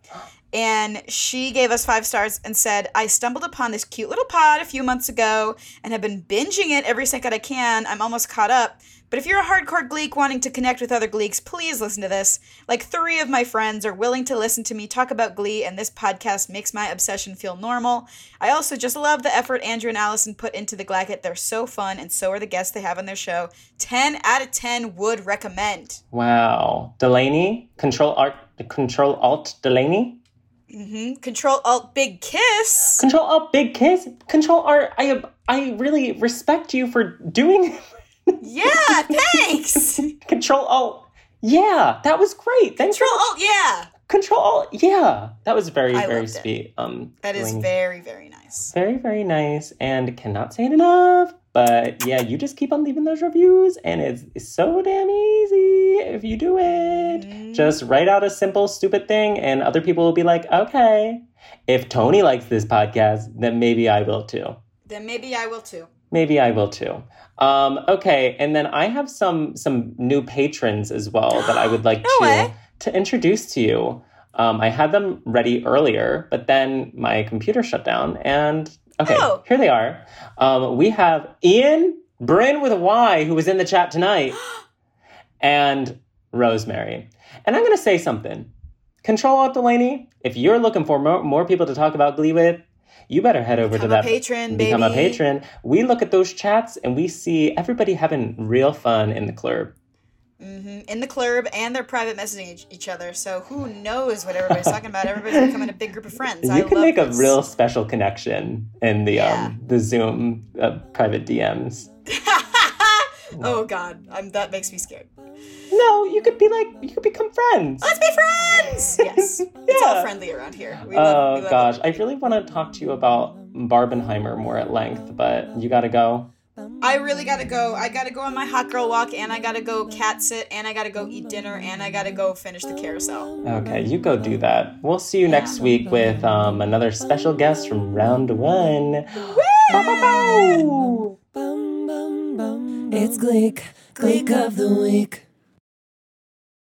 and she gave us five stars and said, I stumbled upon this cute little pod a few months ago and have been binging it every second I can. I'm almost caught up. But if you're a hardcore Gleek wanting to connect with other Gleeks, please listen to this. Like three of my friends are willing to listen to me talk about Glee, and this podcast makes my obsession feel normal. I also just love the effort Andrew and Allison put into the Glacket. They're so fun, and so are the guests they have on their show. 10 out of 10 would recommend. Wow. Delaney? Control Alt Control Alt Delaney? Mm-hmm. Control Alt Big Kiss. Control Alt Big Kiss? Control Art I I really respect you for doing [LAUGHS] Yeah, [LAUGHS] thanks. Control Alt. Yeah, that was great. Thanks Control Alt, yeah. Control Alt. Yeah. That was very, I very sweet. Um That is Delaney. very, very nice. very, very nice and cannot say it enough. But yeah, you just keep on leaving those reviews and it's, it's so damn easy if you do it. Just write out a simple, stupid thing and other people will be like, okay, if Tony likes this podcast, then maybe I will too. Then maybe I will too. Maybe I will too. Um, okay, and then I have some some new patrons as well that I would [GASPS] like No to way. to introduce to you. Um, I had them ready earlier, but then my computer shut down. And okay, Oh. here they are. Um, we have Ian Bryn with a Y, who was in the chat tonight, [GASPS] and Rosemary. And I'm going to say something. Control Alt Delaney, if you're looking for more, more people to talk about Glee with, you better head over Become to a that patron, become a patron. We look at those chats and we see everybody having real fun in the club. hmm In the club, and they're private messaging each, other. So who knows what everybody's talking about? Everybody's becoming a big group of friends. I you can love make this. a real special connection in the um the Zoom uh, private DMs. [LAUGHS] oh God, I'm, that makes me scared. No, you could be like you could become friends. Let's be friends. [LAUGHS] Yes, it's all friendly around here. We love, Oh we love gosh, I really want to talk to you about Barbenheimer more at length, but you got to go. I really gotta go. I gotta go on my hot girl walk, and I gotta go cat sit, and I gotta go eat dinner, and I gotta go finish the carousel. Okay, you go do that. We'll see you next week with um, another special guest from round one. It's Gleek, Gleek of the Week.